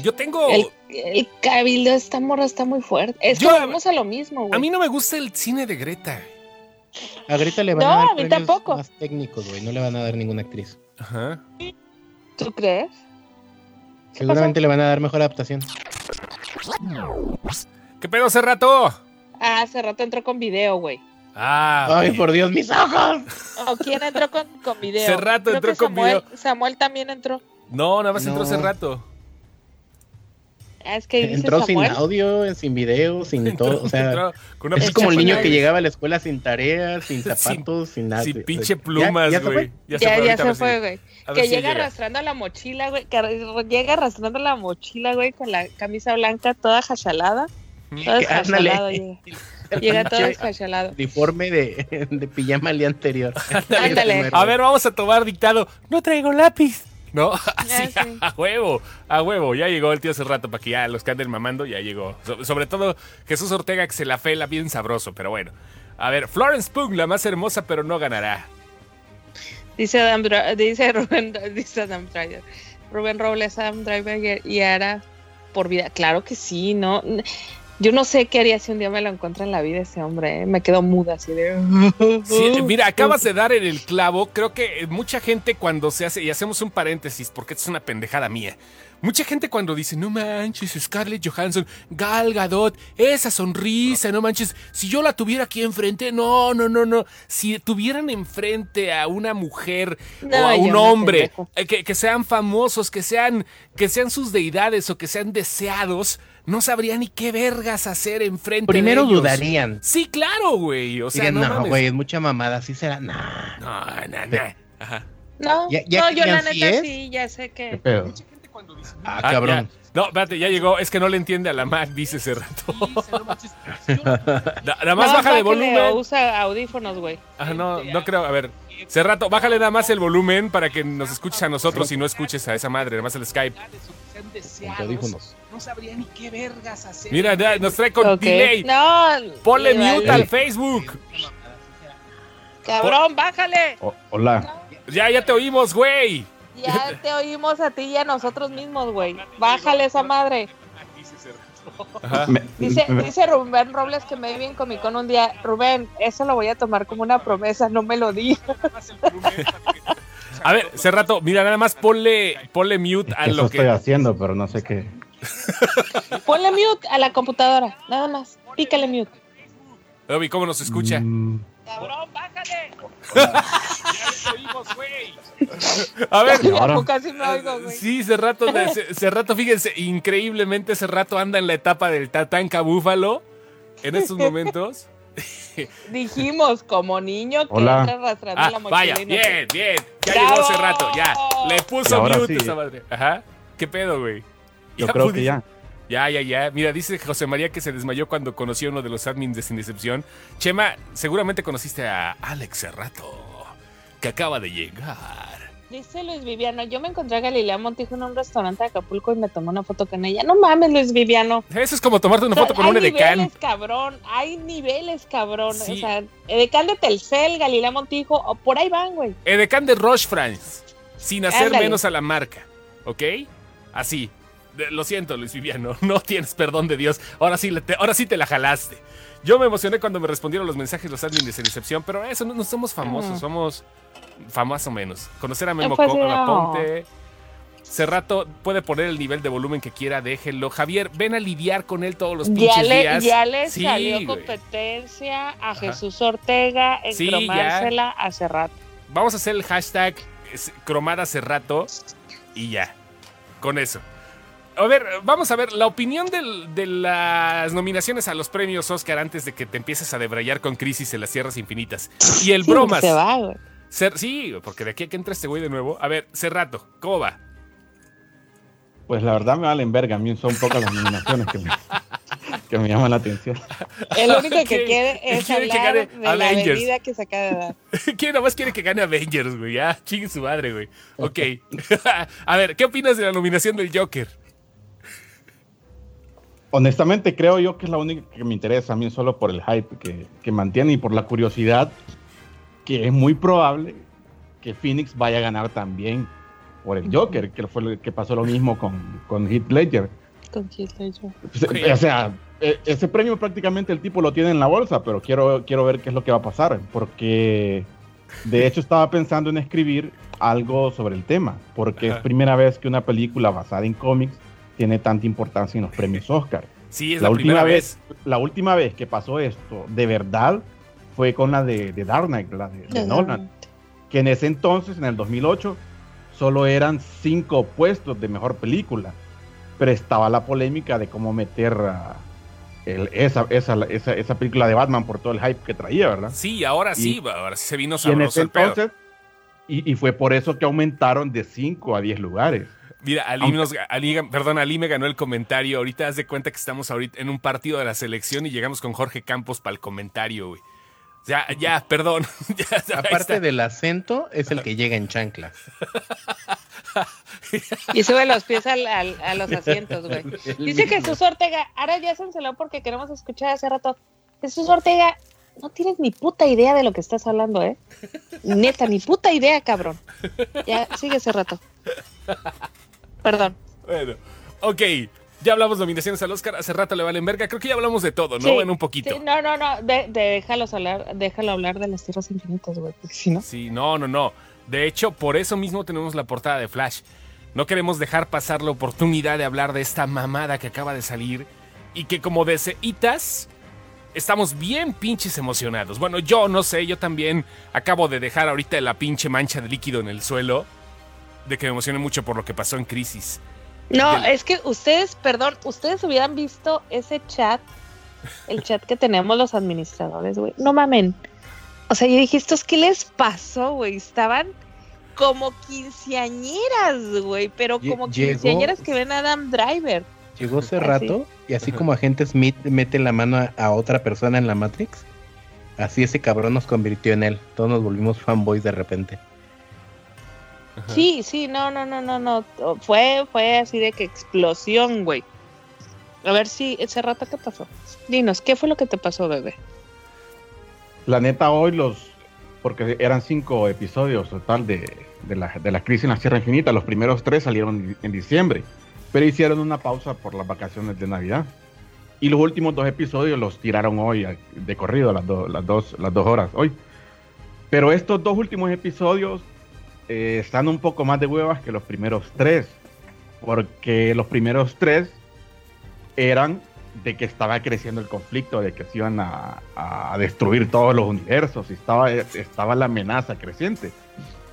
Yo tengo. El, el cabildo de esta morra está muy fuerte. Es que vamos a lo mismo, güey. A mí no me gusta el cine de Greta. A Greta le van No, a dar a mí premios tampoco. más técnicos, güey. No le van a dar ninguna actriz. Ajá. ¿Tú crees? Seguramente le van a dar mejor adaptación. ¿Qué pedo hace rato? Ah, hace rato entró con video, güey. Ah. ¡Ay, por Dios, mis ojos! ¿O quién entró con, con video? Hace rato Creo entró que con Samuel, video. Samuel también entró. No, nada más entró hace rato. Ah, es que dice Entró sin Samuel. audio, sin video, sin todo. O sea, Entró con una es como el niño que llegaba a la escuela sin tareas, sin Sin- zapatos, sin nada. Sin pinche plumas, güey. Ya, Ya, ya se fue, güey. Que si llega llega. arrastrando la mochila, güey. Que llega arrastrando la mochila, güey, con la camisa blanca toda jachalada. Todo desjachalado llega. Llega todo Pinche desjachalado. Uniforme de, de pijama el día anterior. Ándale. A ver, vamos a tomar dictado. No traigo lápiz. No, así, Ya, sí. a huevo, a huevo. Ya llegó el tío hace rato para que ya los que anden mamando, ya llegó. So- sobre todo Jesús Ortega que se la fela bien sabroso, pero bueno. A ver, Florence Pugh, la más hermosa, pero no ganará. Dice Adam dice Rubén, dice Adam Driver. Rubén Robles, Adam Driver y Ara por vida. Claro que sí, ¿no? Yo no sé qué haría si un día me lo encuentro en la vida ese hombre, ¿eh? Me quedo muda así de... Sí, mira, acabas de dar en el clavo. Creo que mucha gente cuando se hace, y hacemos un paréntesis porque esto es una pendejada mía. Mucha gente cuando dice, no manches, Scarlett Johansson, Gal Gadot, esa sonrisa, no manches, si yo la tuviera aquí enfrente, no, no, no, no. Si tuvieran enfrente a una mujer No, o a un hombre, eh, que, que sean famosos, que sean, que sean sus deidades o que sean deseados, no sabrían ni qué vergas hacer enfrente Primero de ellos. dudarían. Sí, claro, güey. O sea, no, güey, es mucha mamada, así será. Nah. No, no, no. Ajá. No, Ya- ya no, yo la neta es. sí, ya sé ¿Qué que... pedo? Ah, Ah, cabrón. ya. No, espérate, ya llegó. Es que no le entiende a la Mac, dice ese rato. Na- nada más No, baja de volumen. usa audífonos, güey. Ah, no, no creo. A ver, Cerrato, bájale nada más el volumen para que nos escuches a nosotros y no escuches a esa madre, nada más el Skype. Con audífonos. No sabría ni qué vergas hacer. Mira, ya nos trae con Ok. delay. No, Ponle le mute vale. al Facebook. Cabrón, bájale. O- hola. Ya, ya te oímos, güey. Ya te oímos a ti y a nosotros mismos, güey. Bájale esa madre. Me- Dice, me- dice Rubén Robles que me vi en Comic Con un día. Rubén, eso lo voy a tomar como una promesa, no me lo di. A ver, Cerrato, mira, nada más ponle, ponle mute a Eso lo estoy que. haciendo, pero no sé qué. Ponle mute a la computadora, nada más. Pícale mute. Obi, ¿cómo nos escucha? Mm, cabrón, bájale. Ya lo oímos, güey. A ver, casi me oigo, güey. Sí, Cerrato, de- Cerrato, fíjense, increíblemente Cerrato anda en la etapa del Tatanka Búfalo en estos momentos. Dijimos, como niño que Hola. entra arrastrando Ah, la mochila. vaya, bien, bien. Ya ¡Bravo! llegó Cerrato, ya. Le puso mute sí. esa madre. Ajá. ¿Qué pedo, güey? Yo Ya creo que ya. Ya, ya, ya. Mira, dice José María que se desmayó cuando conoció a uno de los admins de Sin Decepción. Chema, seguramente conociste a Alex Cerrato, que acaba de llegar. Dice Luis Viviano, yo me encontré a Galilea Montijo en un restaurante de Acapulco y me tomé una foto con ella. No mames, Luis Viviano. Eso es como tomarte una O sea, foto con hay un edecán. niveles, cabrón. Hay niveles, cabrón. Sí. O sea, edecán de Telcel, Galilea Montijo, o por ahí van, güey. Edecán de Roche France, sin hacer Ándale. menos a la marca. ¿Ok? Así. Lo siento, Luis Viviano, no tienes perdón de Dios. Ahora sí, te, ahora sí te la jalaste. Yo me emocioné cuando me respondieron los mensajes los admins de Sin Decepción, pero eso no, no somos famosos, somos famosos o menos. Conocer a Memo Pues Co- no. Aponte. Cerrato puede poner el nivel de volumen que quiera, déjenlo. Javier, ven a lidiar con él todos los pinches Ya le, días. ya le Sí, salió güey. competencia a Jesús Ortega en Sí, cromársela hace rato. Vamos a hacer el hashtag cromada Cerrato y ya. Con eso. A ver, vamos a ver la opinión del- de las nominaciones a los premios Oscar antes de que te empieces a debrayar con Crisis en las Tierras Infinitas. Y el Sí, bromas. Se va, güey. Cer- sí, porque de aquí a que entre este güey de nuevo. A ver, Cerrato, ¿cómo va? Pues la verdad me valen verga. A mí son pocas las nominaciones que me, que me llaman la atención. El único que ¿Quiere- quiere es quiere que hablar gane de la Avengers? bebida que se acaba de dar. ¿Quién nada más quiere que gane Avengers, güey? Ya, chingue su madre, güey. Ok. a ver, ¿qué opinas de la nominación del Joker? Honestamente creo yo que es la única que me interesa a mí solo por el hype que, que mantiene y por la curiosidad que es muy probable que Phoenix vaya a ganar también por el Joker, que fue lo que pasó lo mismo con, con Heath Ledger. Con Heath Ledger. O sea, e- ese premio prácticamente el tipo lo tiene en la bolsa, pero quiero, quiero ver qué es lo que va a pasar, porque de hecho estaba pensando en escribir algo sobre el tema, porque Ajá. es primera vez que una película basada en cómics tiene tanta importancia en los premios Oscar. Sí, es La la, última primera vez, vez. la última vez que pasó esto, de verdad, fue con la de, de Dark Knight, la de, de Nolan, que en ese entonces, en el 2008, solo eran cinco puestos de mejor película, pero estaba la polémica de cómo meter a el- esa, esa, esa, esa película de Batman por todo el hype que traía, ¿verdad? Sí, ahora Y- sí, ahora sí se vino Y en ese sabroso entonces, y, y fue por eso que aumentaron de 5 a 10 lugares. Mira, Ali, Aunque- nos, Ali- perdón, Ali me ganó el comentario. Ahorita haz de cuenta que estamos ahorita en un partido de la selección y llegamos con Jorge Campos para el comentario, güey. Ya, ya, perdón. Ya. Aparte del acento, es el que llega en chanclas. Y sube los pies al- al- a los asientos, güey. Dice Jesús Ortega, ahora ya se enceló porque queremos escuchar hace rato. Jesús Ortega, no tienes ni puta idea de lo que estás hablando, ¿eh? Neta, ni puta idea, cabrón. Ya, sigue ese rato. Perdón. Bueno, ok. Ya hablamos de nominaciones al Oscar. Hace rato le valen verga. Creo que ya hablamos de todo, ¿no? Sí, en un poquito. Sí, no, no, no, de, de- déjalos hablar, déjalo hablar de las tierras infinitas, güey, porque si no. Sí, no, no, no. De hecho, por eso mismo tenemos la portada de Flash. No queremos dejar pasar la oportunidad de hablar de esta mamada que acaba de salir y que como deseitas estamos bien pinches emocionados. Bueno, yo no sé, yo también acabo de dejar ahorita la pinche mancha de líquido en el suelo de que me emocioné mucho por lo que pasó en Crisis. No, Del- es que ustedes, perdón, ustedes hubieran visto ese chat, el chat que tenemos los administradores, güey. No mamen. O sea, yo dije, ¿estos qué les pasó, güey? Estaban como quinceañeras, güey, pero como llegó- quinceañeras que ven a Adam Driver. Llegó hace rato y así como agente Smith mete la mano a, a otra persona en la Matrix, así ese cabrón nos convirtió en él. Todos nos volvimos fanboys de repente. Ajá. Sí, sí, no, no, no, no, no. Fue, fue así de que explosión, güey. A ver si ese rato qué pasó. Dinos, ¿qué fue lo que te pasó, bebé? La neta, hoy los. Porque eran cinco episodios total de, de la, de la crisis en la Sierra Infinita. Los primeros tres salieron en diciembre. Pero hicieron una pausa por las vacaciones de Navidad. Y los últimos dos episodios los tiraron hoy de corrido, las, do- las, dos, las dos horas hoy. Pero estos dos últimos episodios eh, están un poco más de huevas que los primeros tres. Porque los primeros tres eran de que estaba creciendo el conflicto, de que se iban a, destruir todos los universos, y estaba, estaba la amenaza creciente.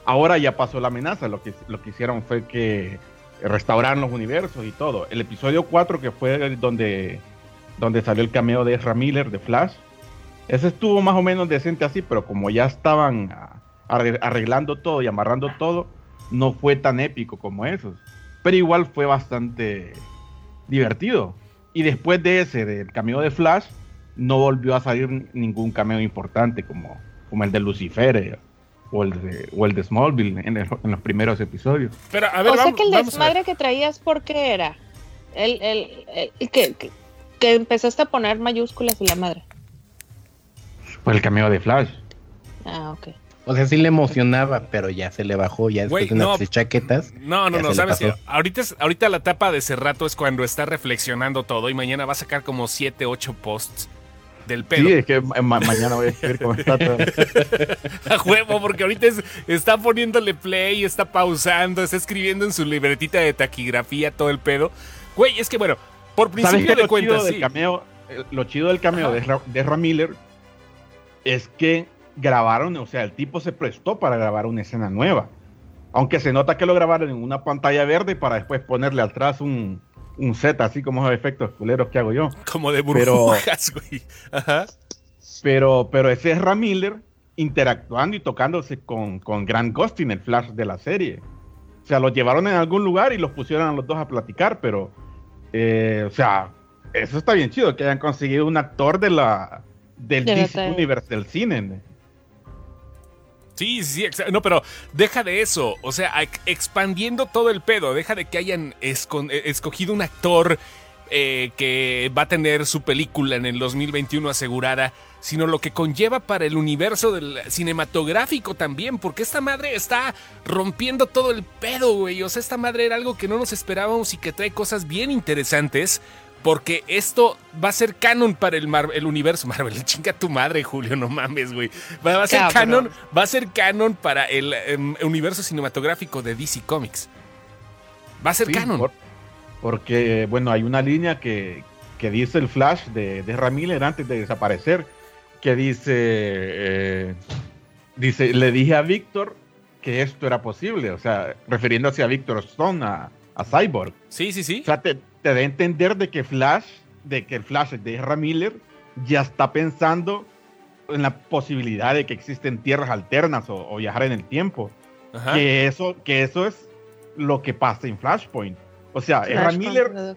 Ahora ya pasó la amenaza, lo que, lo que hicieron fue que restauraron los universos y todo. El episodio 4, que fue donde, donde salió el cameo de Ezra Miller de Flash, ese estuvo más o menos decente así, pero como ya estaban arreglando todo y amarrando todo, no fue tan épico como esos. Pero igual fue bastante divertido. Y después de ese, del cameo de Flash, no volvió a salir ningún cameo importante como, como el de Lucifer eh, o, el de, o el de Smallville en, el- en los primeros episodios. Pero a ver, o sea que el desmadre que traías, ¿por qué era? El, el, el- el que, que, que empezaste a poner mayúsculas y la madre. Fue el cameo de Flash. Ah, ok. O sea, sí le emocionaba, pero ya se le bajó, ya después Güey, de unas no. tres chaquetas. No, no, no, sabes que ahorita, es- ahorita la etapa de ese rato es cuando está reflexionando todo y mañana va a sacar como 7, 8 posts del pedo. Sí, es que ma- mañana voy a escribir cómo está todo. A huevo, porque ahorita es- está poniéndole play, está pausando, está escribiendo en su libretita de taquigrafía todo el pedo. Güey, es que bueno, por ¿Sabes principio de cuentas, sí. cameo, eh, lo chido del cameo Ajá. de, Ra- de Ezra Miller es que grabaron, o sea, el tipo se prestó para grabar una escena nueva. Aunque se nota que lo grabaron en una pantalla verde para después ponerle atrás un, un set, así como esos efectos culeros que hago yo. Como de Pero- burbujas, güey. Ajá. Pero, pero ese es Miller interactuando y tocándose con, con Grant Gustin, el Flash de la serie. O sea, los llevaron en algún lugar y los pusieron a los dos a platicar, pero, eh, o sea, eso está bien chido, que hayan conseguido un actor de la, del De DC. Universe del cine. Sí, sí, no, pero deja de eso, o sea, ex- expandiendo todo el pedo, deja de que hayan eh, escogido un actor eh, que va a tener su película en el 2021 asegurada, sino lo que conlleva para el universo cinematográfico también, porque esta madre está rompiendo todo el pedo, güey, o sea, esta madre era algo que no nos esperábamos y que trae cosas bien interesantes. Porque esto va a ser canon para el, Mar- el universo Marvel. Chinga tu madre, Julio, no mames, güey. Va, va a ser Cabrón. canon, va a ser canon para el em, universo cinematográfico de DC Comics. Va a ser Sí, canon. por- porque, bueno, hay una línea que, que dice el Flash de, de antes de desaparecer, que dice, eh, dice, le dije a Víctor que esto era posible, o sea, refiriéndose a Víctor Stone, a, a Cyborg. Sí, sí, sí. O sea, te, te da a entender de que Flash, de que el Flash de Ezra Miller ya está pensando en la posibilidad de que existen tierras alternas o, o viajar en el tiempo. Ajá. Que eso, que eso es lo que pasa en Flashpoint. O sea, Ezra Miller,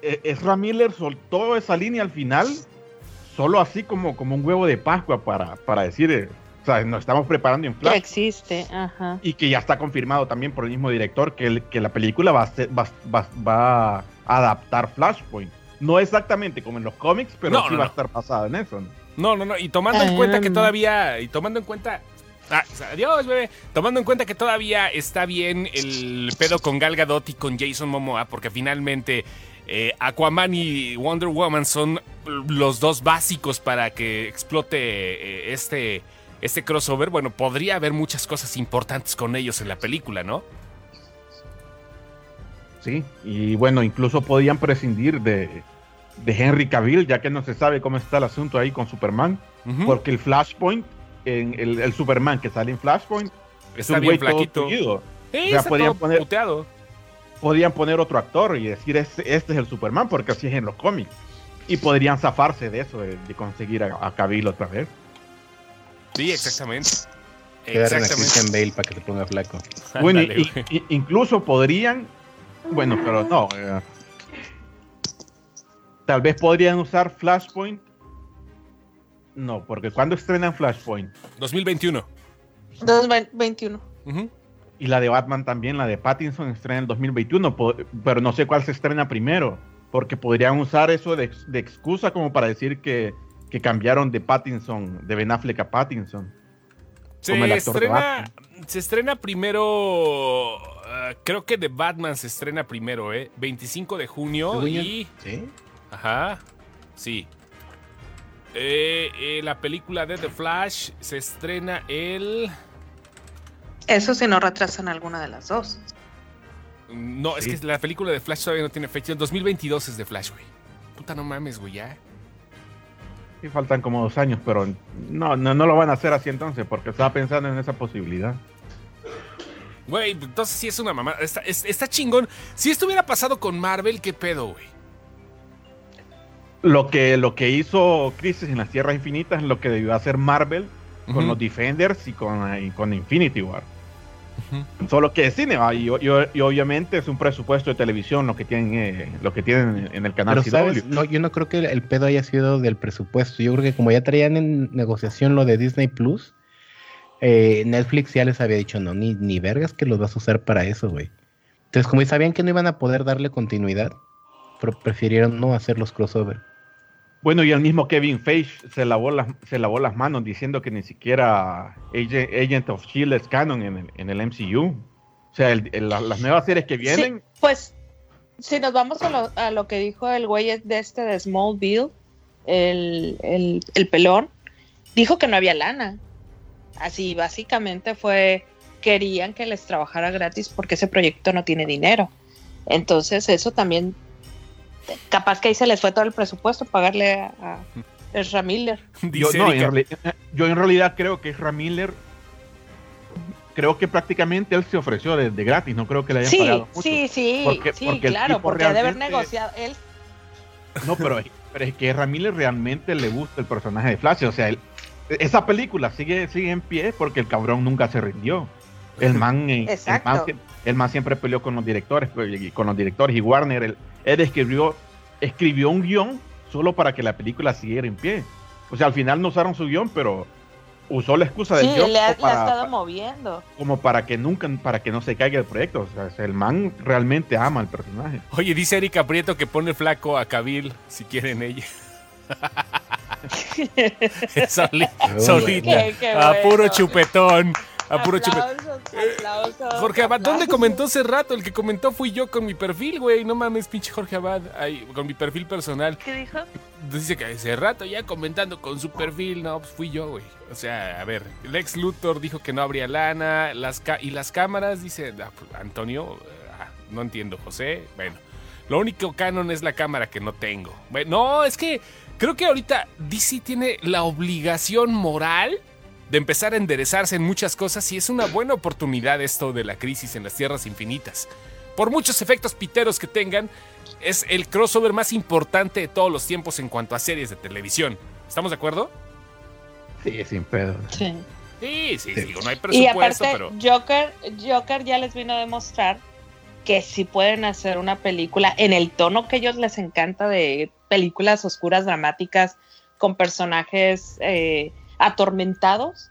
eh, Ezra Miller soltó esa línea al final, solo así como, como un huevo de Pascua para, para decir, eh, o sea, nos estamos preparando en Que Flash. existe, ajá. Y que ya está confirmado también por el mismo director que, el- que la película va a, ser- va, va- va a adaptar Flashpoint. No exactamente como en los cómics, pero No, sí no, va a no. estar basada en eso. ¿no? No, no, no. Y tomando en cuenta que Ah. todavía. Y tomando en cuenta. Ah, adiós, bebé. Tomando en cuenta que todavía está bien el pedo con Gal Gadot y con Jason Momoa, porque finalmente eh, Aquaman y Wonder Woman son los dos básicos para que explote eh, este, este crossover. Bueno, podría haber muchas cosas importantes con ellos en la película, ¿no? Sí, y bueno, incluso podían prescindir de, de Henry Cavill, ya que no se sabe cómo está el asunto ahí con Superman, porque el Flashpoint, en el, el Superman que sale en Flashpoint, es Está un bien todo flaquito. Sí, o sea, está podían todo poner- puteado. Podían poner otro actor y decir, este, este es el Superman, porque así es en los cómics. Y podrían zafarse de eso, de, de conseguir a, a Cavill otra vez. Sí, exactamente. Que agarren a Exactamente. Christian Bale para que se ponga flaco. Bueno, y- y- incluso podrían, bueno, pero no. eh, tal vez podrían usar Flashpoint. No, porque cuando estrenan Flashpoint 2021. 2021. Ujú. y la de Batman también, la de Pattinson estrena en 2021, po- pero no sé cuál se estrena primero, porque podrían usar eso de excusa como para decir que, que cambiaron de Pattinson, de Ben Affleck a Pattinson. como el Se actor estrena, se estrena primero. ah, creo que de Batman se estrena primero, ¿eh? 25 de junio y. ¿Sí? Ajá. Sí. Eh, eh, la película de The Flash se estrena el. Eso si no retrasan alguna de las dos. No, Sí. es que la película de Flash todavía no tiene fecha. El 2022 es de Flash, güey. Puta, no mames, güey, ya. Sí, faltan como dos años, pero no, no, no lo van a hacer así entonces, porque estaba pensando en esa posibilidad. Güey, entonces sí es una mamá. Está, es- está chingón. Si esto hubiera pasado con Marvel, ¿qué pedo, güey? Lo que, lo que hizo Crisis en las Tierras Infinitas es lo que debió hacer Marvel con los Defenders y con, y con Infinity War. Solo que es cine, y, y- y obviamente es un presupuesto de televisión lo que tienen, eh, lo que tienen en el canal Pero CW. sabes, no, yo no creo que el pedo haya sido del presupuesto. Yo creo que como ya traían en negociación lo de Disney Plus, eh, Netflix ya les había dicho, no, ni, ni vergas que los vas a usar para eso, güey. Entonces, como sabían que no iban a poder darle continuidad, pero prefirieron no hacer los crossover. Bueno, y el mismo Kevin Feige se lavó las, se lavó las manos diciendo que ni siquiera Agent, Agent of Shield es canon en el, en el MCU. O sea, el- el- la- las nuevas series que vienen, Sí, pues, si nos vamos a lo, a lo que dijo el güey de este de Smallville, el, el, el pelón, dijo que no había lana. Así, básicamente fue, querían que les trabajara gratis porque ese proyecto no tiene dinero. Entonces, eso también, capaz que ahí se les fue todo el presupuesto, pagarle a, a Ezra Miller. yo, no, en yo realidad creo que Ezra Miller, creo que prácticamente él se ofreció de, de gratis, no creo que le hayan Sí, pagado mucho. sí, sí, Porque- sí, porque claro, porque ha de haber negociado. Él No, pero, pero es que Ezra Miller realmente le gusta el personaje de Flash. O sea, él- esa película sigue, sigue en pie porque el cabrón nunca se rindió. El man, eh, el man, el man siempre peleó con los directores, pues, y con los directores y Warner. Él, él escribió, escribió un guion solo para que la película siguiera en pie. O sea, al final no usaron su guion, pero usó la excusa del sí, guion le ha, como le ha para, estado moviendo. como para que nunca, para que no se caiga el proyecto. O sea, el man realmente ama al personaje. Oye, dice Erika Prieto que pone flaco a Kabil si quieren ella. Soli- solita. Qué- qué a puro chupetón. A puro aplausos, Jorge Abad, ¿dónde comentó hace rato? El que comentó fui yo con mi perfil, güey. No mames, pinche Jorge Abad. Ay, con mi perfil personal. ¿Qué dijo? Dice que hace rato ya comentando con su perfil. No, pues fui yo, güey. O sea, a ver, Lex Luthor dijo que no habría lana. Las ca- y las cámaras, dice ah, pues, Antonio. ah, no entiendo, José. Bueno, lo único canon es la cámara que no tengo. Bueno, no, es que creo que ahorita DC tiene la obligación moral de empezar a enderezarse en muchas cosas y es una buena oportunidad esto de la crisis en las tierras infinitas. Por muchos efectos piteros que tengan, es el crossover más importante de todos los tiempos en cuanto a series de televisión. ¿Estamos de acuerdo? Sí, sin pedo. Sí. Sí, sí, Sí. digo, no hay Y presupuesto, aparte, pero... Joker, Joker ya les vino a demostrar que sí pueden hacer una película en el tono que a ellos les encanta de películas oscuras, dramáticas, con personajes eh, atormentados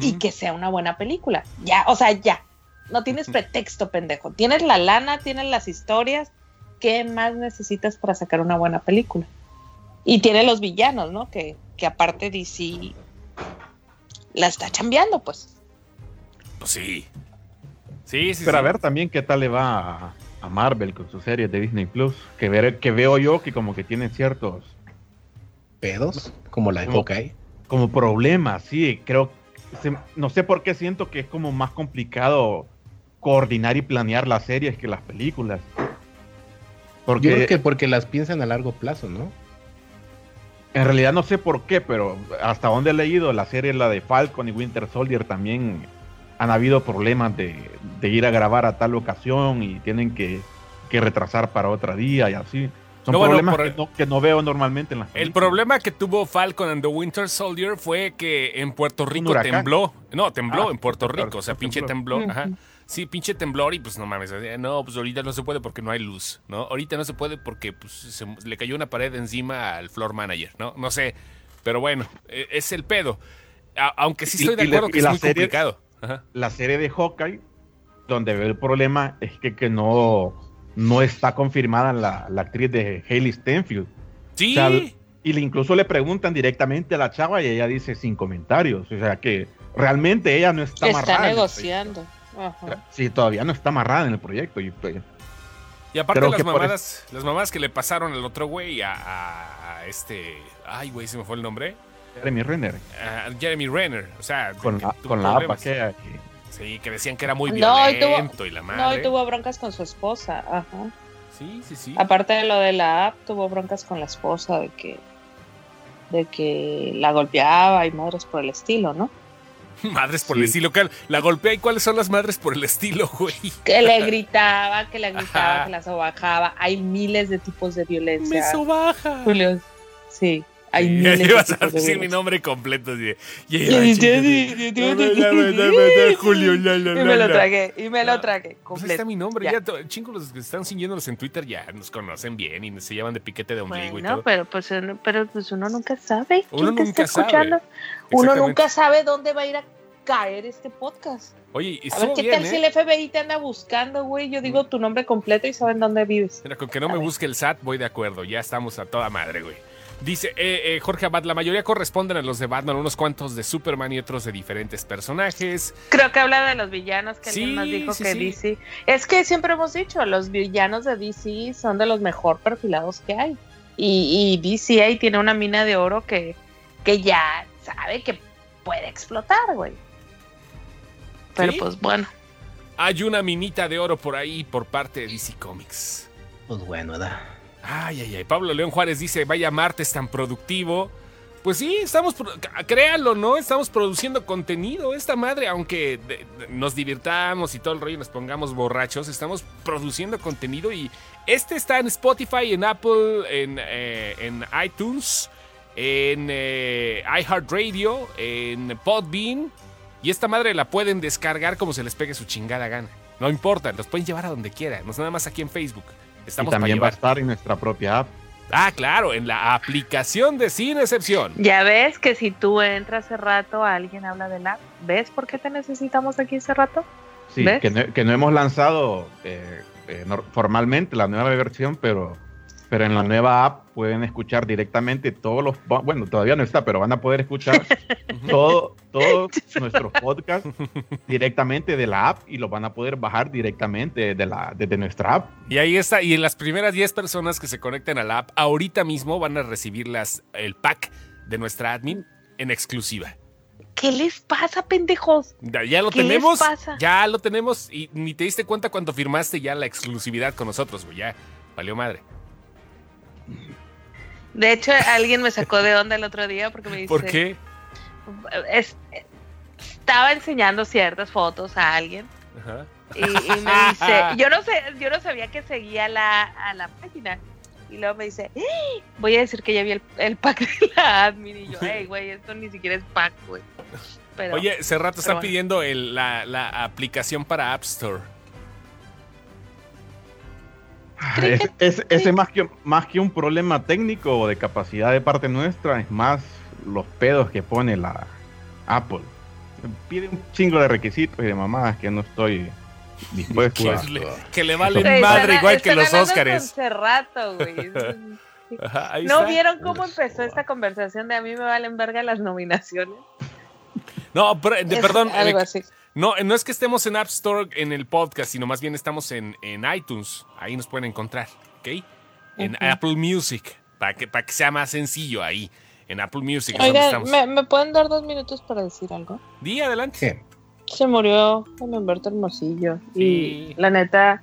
y que sea una buena película. Ya, o sea, ya. No tienes pretexto, pendejo. Tienes la lana, tienes las historias. ¿Qué más necesitas para sacar una buena película? Y tiene los villanos, ¿no? Que, que aparte DC la está chambeando, pues. Pues sí. Sí, sí, Pero a ver también qué tal le va a, a Marvel con sus series de Disney Plus. Que, ver, que veo yo que como que tienen ciertos Pedos, como la de Hawkeye. Como problemas, sí. Creo, se- no sé por qué siento que es como más complicado coordinar y planear las series que las películas. Porque Yo creo que porque las piensan a largo plazo, ¿no? en realidad no sé por qué, pero hasta donde he leído la serie, la de Falcon y Winter Soldier también han habido problemas de, de ir a grabar a tal ocasión y tienen que, que retrasar para otro día y así. Son No, bueno, problemas por- que, no, que no veo normalmente en las El problema que tuvo Falcon and the Winter Soldier fue que en Puerto Rico tembló. No, tembló Ah, en Puerto claro, Rico. O sea, pinche tembló. Ajá. Sí, pinche temblor y pues no mames. eh, No, pues ahorita no se puede porque no hay luz, ¿no? Ahorita no se puede porque pues, se- le cayó una pared encima al floor manager, ¿no? No sé. Pero bueno, eh, es el pedo. A- aunque sí estoy de y acuerdo y que es la muy serie- complicado. Ajá. la serie de Hawkeye, donde veo el problema es que, que no, no está confirmada la, la actriz de Hailey Stenfield. Sí. O sea, y le incluso le preguntan directamente a la chava y ella dice sin comentarios. O sea que realmente ella no está, Está amarrada. el negociando. Ajá. Sí, todavía no está amarrada en el proyecto. Y, pues, Y aparte Creo las que por mamadas, las mamadas que le pasaron al otro güey, a, este... Ay, güey, se me fue el nombre. Jeremy Renner, A Jeremy Renner. O sea, con la, con la APA que Sí, que decían que era muy No, y tuvo- violento y la madre. No, y tuvo broncas con su esposa. Ajá. Sí, sí, sí. Aparte de lo de la app, tuvo broncas con la esposa de que de que la golpeaba y madres por el estilo, ¿no? Madres por Sí. el estilo. ¿cuál- La golpea y cuáles son las madres por el estilo, güey. Que le gritaba, que le gritaba, Ajá. que la sobajaba. Hay miles de tipos de violencia. Me sobaja. Julio, sí, hay Ya miles de ibas a decir mi nombre completo. "Y Y la yo chingada". di- Dame, dame, dame, dame, Julio, la, la, Y la, me lo tragué, y me lo tragué Pues ahí completo. está mi nombre. Ya. Chingo, los que están siguiéndonos en Twitter ya nos conocen bien y se llaman de piquete de ombligo y Bueno, todo. pero pues, uno, pero pues uno nunca sabe quién Uno te nunca está escuchando. sabe. Uno nunca sabe dónde va a ir a caer este podcast. Oye, y A ver qué bien, tal si ¿eh? el FBI te anda buscando, güey. Yo digo tu nombre completo y saben dónde vives. Mira, con que no me busque el SAT, voy de acuerdo. Ya estamos a toda madre, güey. Dice eh, eh, Jorge Abad, la mayoría corresponden a los de Batman, unos cuantos de Superman y otros de diferentes personajes. Creo que habla de los villanos que Sí, alguien más dijo sí, que sí. DC. Es que siempre hemos dicho, los villanos de DC son de los mejor perfilados que hay. Y, y DC ahí tiene una mina de oro que, que ya sabe que puede explotar, güey. Pero ¿Sí? pues bueno. Hay una minita de oro por ahí por parte de DC Comics. Pues bueno, da. Ay, ay, ay. Pablo León Juárez dice, vaya martes tan productivo. Pues sí, estamos, créanlo, ¿no? Estamos produciendo contenido. Esta madre, aunque nos divirtamos y todo el rollo nos pongamos borrachos, estamos produciendo contenido y este está en Spotify, en Apple, en, eh, en iTunes, en eh, iHeartRadio, en Podbean. Y esta madre la pueden descargar como se les pegue su chingada gana. No importa, los pueden llevar a donde quieran. No es nada más aquí en Facebook. Estamos y también va a estar en nuestra propia app. Ah, claro, en la aplicación de Sin Excepción. Ya ves que si tú entras hace rato, alguien habla de la. ¿Ves por qué te necesitamos aquí hace rato? Sí, que no, que no hemos lanzado eh, eh, formalmente la nueva versión, pero, pero en la nueva app pueden escuchar directamente todos los... Bueno, todavía no está, pero van a poder escuchar todo, todos nuestros podcasts directamente de la app y los van a poder bajar directamente de la, desde nuestra app. Y ahí está, y en las primeras 10 personas que se conecten a la app, ahorita mismo van a recibir las, el pack de nuestra admin en exclusiva. ¿Qué les pasa, pendejos? Ya, ya lo ¿Qué les tenemos, pasa? ya lo tenemos y ni te diste cuenta cuando firmaste ya la exclusividad con nosotros, güey, ya valió madre. De hecho, alguien me sacó de onda el otro día porque me dice. ¿Por qué? es- estaba enseñando ciertas fotos a alguien Ajá. y, y me dice, yo no sé, yo no sabía que seguía la, a la página. Y luego me dice, "¡Ah! voy a decir que ya vi el, el pack de la admin. Y yo, hey, güey, esto ni siquiera es pack, güey. Oye, hace rato está bueno. pidiendo el- la, la aplicación para App Store. Es- es- ese más que, más que un problema técnico o de capacidad de parte nuestra, es más los pedos que pone la Apple. Pide un chingo de requisitos y de mamadas que no estoy dispuesto Que a... le, que le valen Güey, madre están- igual que los Óscares. Cerrato, güey. Ajá, ¿No está. vieron cómo empezó esta conversación de a mí me valen verga las nominaciones? No, pero, de- Es perdón, Algo eh, así. No, no es que estemos en App Store en el podcast, sino más bien estamos en, en iTunes. Ahí nos pueden encontrar, ¿ok? En. Apple Music, para que, para que sea más sencillo ahí. En Apple Music es donde Oigan, estamos. ¿me, ¿me pueden dar dos minutos para decir algo? Di adelante. ¿Qué? Se murió don Humberto Hermosillo. Sí. Y la neta,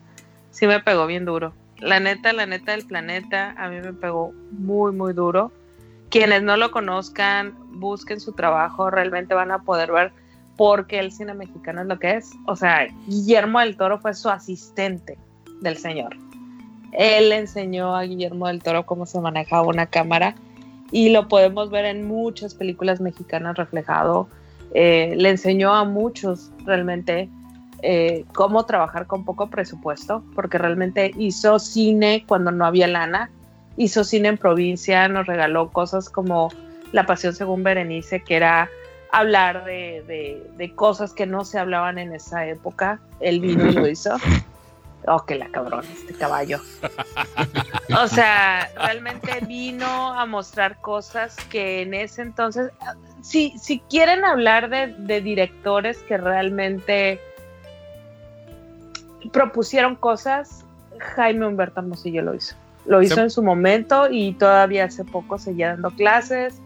sí me pegó bien duro. La neta, la neta del planeta, a mí me pegó muy, muy duro. Quienes no lo conozcan, busquen su trabajo, realmente van a poder ver por qué el cine mexicano es lo que es. O sea, Guillermo del Toro fue su asistente del señor. Él enseñó a Guillermo del Toro cómo se manejaba una cámara y lo podemos ver en muchas películas mexicanas reflejado. Eh, le enseñó a muchos realmente eh, cómo trabajar con poco presupuesto, porque realmente hizo cine cuando no había lana, hizo cine en provincia, nos regaló cosas como La Pasión según Berenice, que era hablar de, de- de cosas que no se hablaban en esa época. Él vino y lo hizo. Oh, que la cabrón, este caballo. O sea, realmente vino a mostrar cosas que en ese entonces, si, si quieren hablar de, de directores que realmente propusieron cosas, Jaime Humberto Hermosillo lo hizo. Lo hizo en su momento y todavía hace poco seguía dando clases.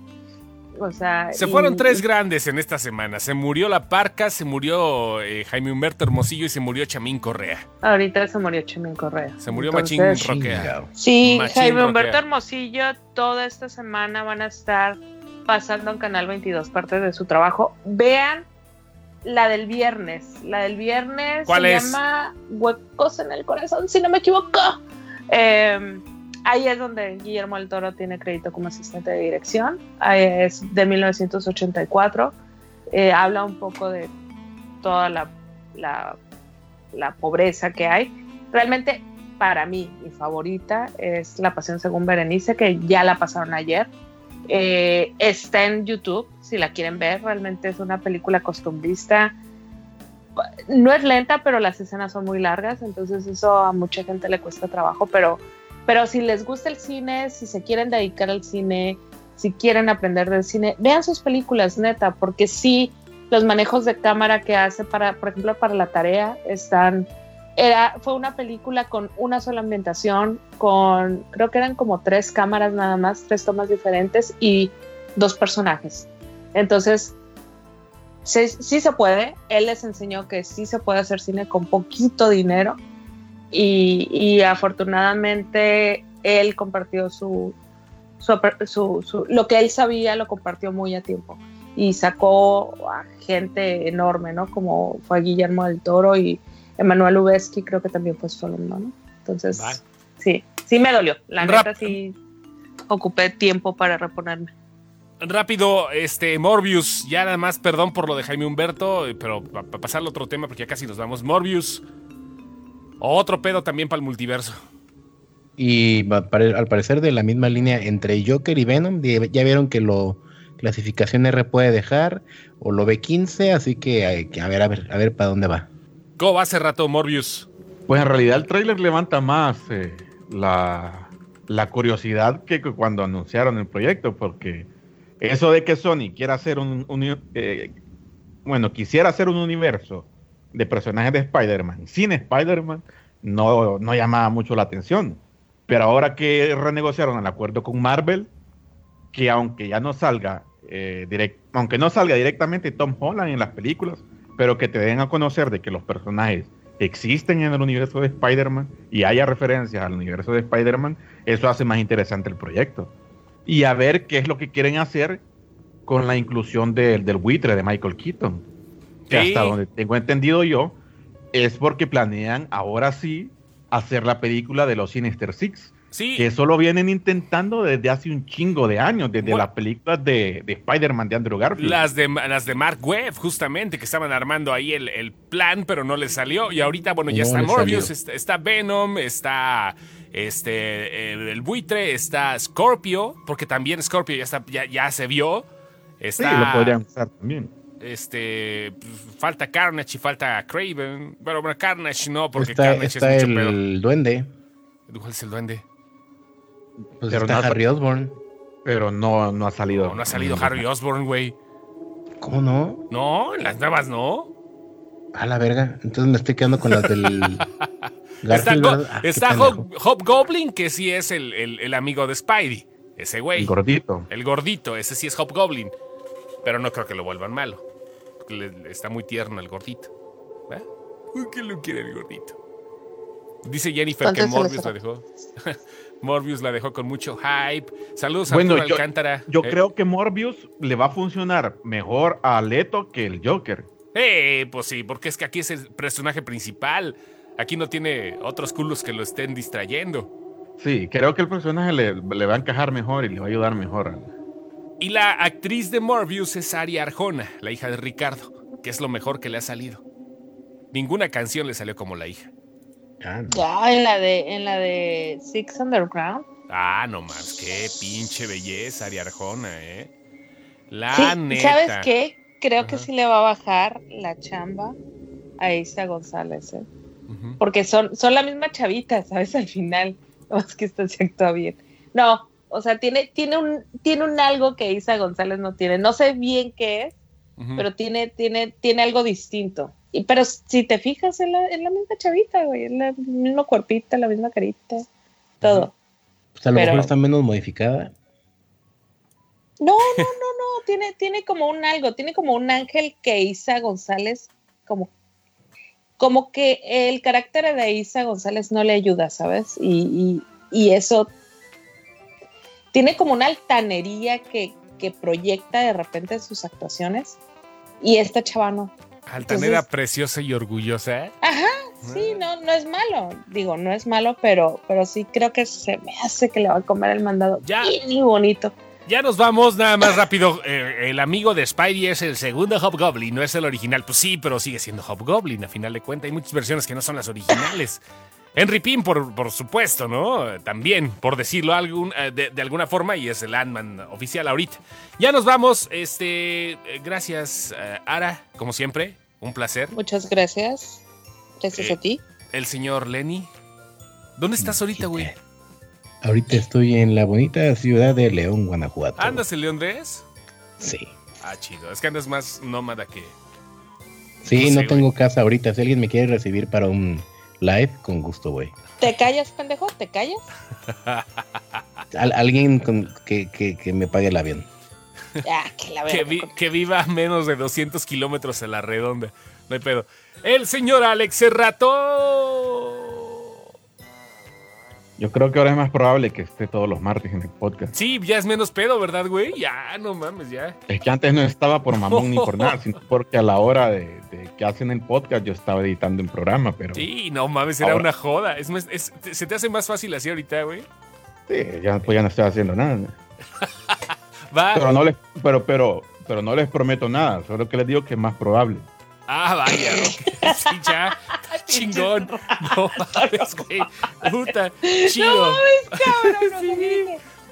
O sea, Se y- fueron tres grandes en esta semana. Se murió La Parca, se murió eh, Jaime Humberto Hermosillo y se murió Chamín Correa. Ahorita se murió Chimín Correa. Se murió Entonces, Machín Roquea. Sí, Machín Jaime Roquea. Humberto Hermosillo, toda esta semana van a estar pasando en Canal 22 parte de su trabajo. Vean la del viernes. La del viernes ¿Cuál se es? llama Huecos en el Corazón, si no me equivoco. Eh, ahí es donde Guillermo del Toro tiene crédito como asistente de dirección. Es de 1984. Eh, habla un poco de toda la, la, la pobreza que hay. Realmente, para mí, mi favorita es La Pasión según Berenice, que ya la pasaron ayer. Eh, está en YouTube, si la quieren ver. Realmente es una película costumbrista. No es lenta, pero las escenas son muy largas, entonces eso a mucha gente le cuesta trabajo, pero, pero si les gusta el cine, si se quieren dedicar al cine, si quieren aprender del cine, vean sus películas, neta, porque sí, los manejos de cámara que hace para, por ejemplo, para la tarea están era, fue una película con una sola ambientación, con creo que eran como tres cámaras nada más, tres tomas diferentes y dos personajes. Entonces, sí, sí se puede. Él les enseñó que sí se puede hacer cine con poquito dinero y, y afortunadamente él compartió su, su, su- su- lo que él sabía, lo compartió muy a tiempo y sacó a gente enorme, ¿no? Como fue Guillermo del Toro y Emanuel Lubezki, creo que también fue su alumno, ¿no? Entonces, sí, sí me dolió. La Rap- neta sí ocupé tiempo para reponerme. Rápido, este, Morbius, ya nada más, perdón por lo de Jaime Humberto, eh, pero para pasar al otro tema, porque ya casi nos vamos. Morbius, otro pedo también para el multiverso. Y al parecer de la misma línea entre Joker y Venom, ya vieron que lo clasificación R puede dejar o lo B15, así que hay que a ver, a ver, a ver para dónde va. ¿Cómo va hace rato Morbius? Pues en realidad el tráiler levanta más eh, la, la curiosidad que cu- cuando anunciaron el proyecto, porque eso de que Sony quiera hacer un, uni- eh, bueno, quisiera hacer un universo de personajes de Spider-Man sin Spider-Man, no, no llamaba mucho la atención. Pero ahora que renegociaron el acuerdo con Marvel, que aunque ya no salga, eh, direct- aunque no salga directamente Tom Holland en las películas, pero que te den a conocer de que los personajes existen en el universo de Spider-Man y haya referencias al universo de Spider-Man, eso hace más interesante el proyecto. Y a ver qué es lo que quieren hacer con la inclusión del- del buitre de Michael Keaton. Que Sí. hasta donde tengo entendido yo, es porque planean ahora sí hacer la película de los Sinister Six. Sí, Que eso lo vienen intentando desde hace un chingo de años, desde Bueno. las películas de, de Spider-Man de Andrew Garfield. las de, las de Mark Webb, justamente, que estaban armando ahí el, el plan, pero no les salió. Y ahorita, bueno, ya No está Morbius, está, está Venom, está este el, el buitre, está Scorpio, porque también Scorpio ya, está, ya, ya se vio. sí, Está, lo podrían usar también. Este, pues, falta Carnage y falta Craven. Bueno, bueno, Carnage no, porque está Carnage está es el mucho pedo. duende, ¿Cuál es el duende? pues Pero está no ha- Harry Osborn. Pero no, no ha salido. No, no ha salido Harry Osborn, güey. ¿Cómo no? No, en las nuevas no. A la verga. Entonces me estoy quedando con las del Está. Ah, está Hobgoblin, que sí es el, el- el amigo de Spidey. Ese güey. El gordito. El gordito, ese sí es Hobgoblin. Pero no creo que lo vuelvan malo. Le- le- está muy tierno el gordito. ¿Eh? Uy, ¿Qué lo quiere el gordito? Dice Jennifer que Morbius la dejó. Morbius la dejó con mucho hype. Saludos a Bueno, Arturo yo- Alcántara. Yo Eh, creo que Morbius le va a funcionar mejor a Leto que el Joker. Eh, pues sí, porque es que aquí es el personaje principal. Aquí no tiene otros culos que lo estén distrayendo. Sí, creo que el personaje le, le va a encajar mejor y le va a ayudar mejor. Y la actriz de Morbius es Ari Arjona, la hija de Ricardo, que es lo mejor que le ha salido. Ninguna canción le salió como la hija. Ah, no. En la de, en la de Six Underground. Ah, no más, qué pinche belleza, Ari Arjona, ¿eh? La Sí, neta. ¿Sabes qué? Creo que sí le va a bajar la chamba a Isa González, ¿eh? Porque son, son la misma chavita, ¿sabes? Al final, más que esta se actúa bien. No, o sea, tiene, tiene, un, tiene un algo que Isa González no tiene. No sé bien qué es, pero tiene, tiene, tiene algo distinto. Y, pero si te fijas, es la, es la misma chavita, güey. Es la misma cuerpita, la misma carita, todo. Pues a lo Pero- mejor está menos modificada. No, no, no, no, tiene, tiene como un algo, tiene como un ángel que Isa González, como, como que el carácter de Isa González no le ayuda, ¿sabes? Y, y, y eso tiene como una altanería que, que proyecta de repente sus actuaciones y esta chava no. Altanera Entonces- preciosa y orgullosa. ¿eh? Ajá, sí, no, no es malo. Digo, no es malo, pero, pero sí creo que se me hace que le va a comer el mandado. Ya. Y ni bonito. Ya nos vamos, nada más rápido. Eh, el amigo de Spidey es el segundo Hobgoblin, no es el original. Pues sí, pero sigue siendo Hobgoblin, a final de cuentas. Hay muchas versiones que no son las originales. Henry Pym, por, por supuesto, ¿no? También, por decirlo algún, eh, de, de alguna forma, y es el Ant-Man oficial ahorita. Ya nos vamos. Este, eh, gracias, eh, Ara, como siempre. Un placer. Muchas gracias. Gracias Eh, a ti. El señor Lenny. ¿Dónde estás ahorita, güey? Ahorita estoy en la bonita ciudad de León, Guanajuato. ¿Andas en León 3? Sí. Ah, chido. Es que andas más nómada que. Sí, No no, sé, tengo casa ahorita. Si alguien me quiere recibir para un live, con gusto, güey. ¿Te callas, pendejo? ¿Te callas? Al- alguien con- que, que- que me pague el avión. Ah, que la que, vi- que viva a menos de 200 kilómetros en la redonda. No hay pedo. El señor Alex Serrato. Yo creo que ahora es más probable que esté todos los martes en el podcast. Sí, ya es menos pedo, ¿verdad, güey? Ya, no mames, ya. Es que antes no estaba por mamón ni por nada, sino porque a la hora de, de que hacen el podcast yo estaba editando un programa, pero sí, Sí, no mames, era Ahora- una joda. Es más- es- te- se te hace más fácil así ahorita, güey. ya, pues ya no estoy haciendo nada. Va. Pero no les, pero, pero, pero no les prometo nada, solo que les digo que es más probable. Ah, vaya. ok. Sí, ya. Chingón. No mames, güey. Puta. Chido. Cabrón, no Sí.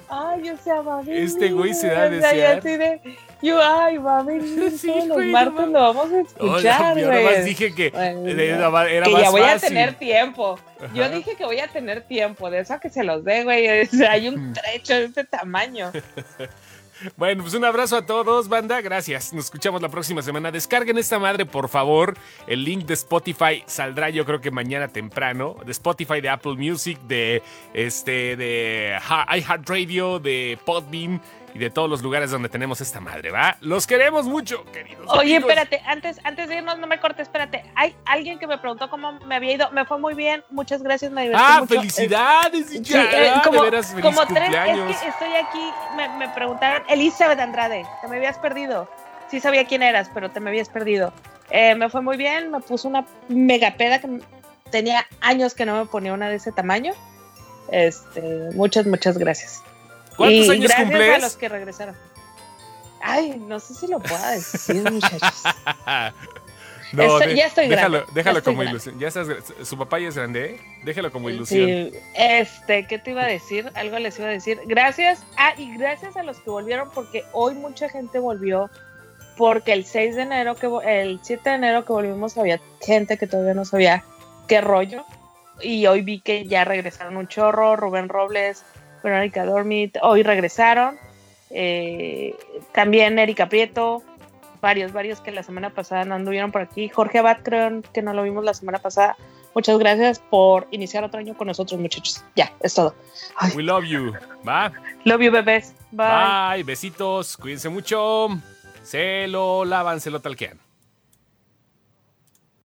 Ay, o sea, va a venir. Este güey se da a desear. así de, yo, ay, va a venir Sí, los güey, no martes, lo vamos a escuchar, yo nada más güey. dije que Bueno, era, era que más ya voy a tener tiempo. Yo dije que voy a tener tiempo, de eso a que se los dé, güey. O sea, hay un trecho de este tamaño. Bueno, pues un abrazo a todos, banda. Gracias. Nos escuchamos la próxima semana. Descarguen esta madre, por favor. El link de Spotify saldrá, yo creo que mañana temprano. De Spotify, de Apple Music, de este, de iHeartRadio, de Podbean y de todos los lugares donde tenemos esta madre, ¿va? Los queremos mucho, queridos. Oye, amigos. espérate, antes, antes de irnos, no me cortes, espérate. Hay alguien que me preguntó cómo me había ido. Me fue muy bien, muchas gracias, me divertí Ah, mucho. felicidades, Sí, ya, eh, como, de veras, feliz como tres, es que estoy aquí, me, me preguntaron, Elizabeth Andrade, te me habías perdido. Sí sabía quién eras, pero te me habías perdido. Eh, me fue muy bien, me puso una mega peda que tenía años que no me ponía una de ese tamaño. Este, muchas, muchas gracias. ¿Cuántos Y años gracias a los que regresaron. Ay, no sé si lo pueda decir, muchachos. No, Estoy- de- ya estoy déjalo, grande, déjalo ya como ilusión. Ya estás, su papá ya es grande, ¿eh? Déjalo como ilusión. Sí, este, ¿qué te iba a decir? Algo les iba a decir. Gracias. Ah, y gracias a los que volvieron, porque hoy mucha gente volvió. Porque el 6 de enero, que el 7 de enero que volvimos, había gente que todavía no sabía qué rollo. Y hoy vi que ya regresaron un chorro. Rubén Robles, Verónica Dormit, hoy regresaron. Eh, también Erika Prieto, varios, varios que la semana pasada no anduvieron por aquí. Jorge Abad, creo que no lo vimos la semana pasada. Muchas gracias por iniciar otro año con nosotros, muchachos. Ya, es todo. Ay, We love you. Va. love you, bebés. Bye. Bye. Besitos. Cuídense mucho. Se lo lavan, se lo talquean.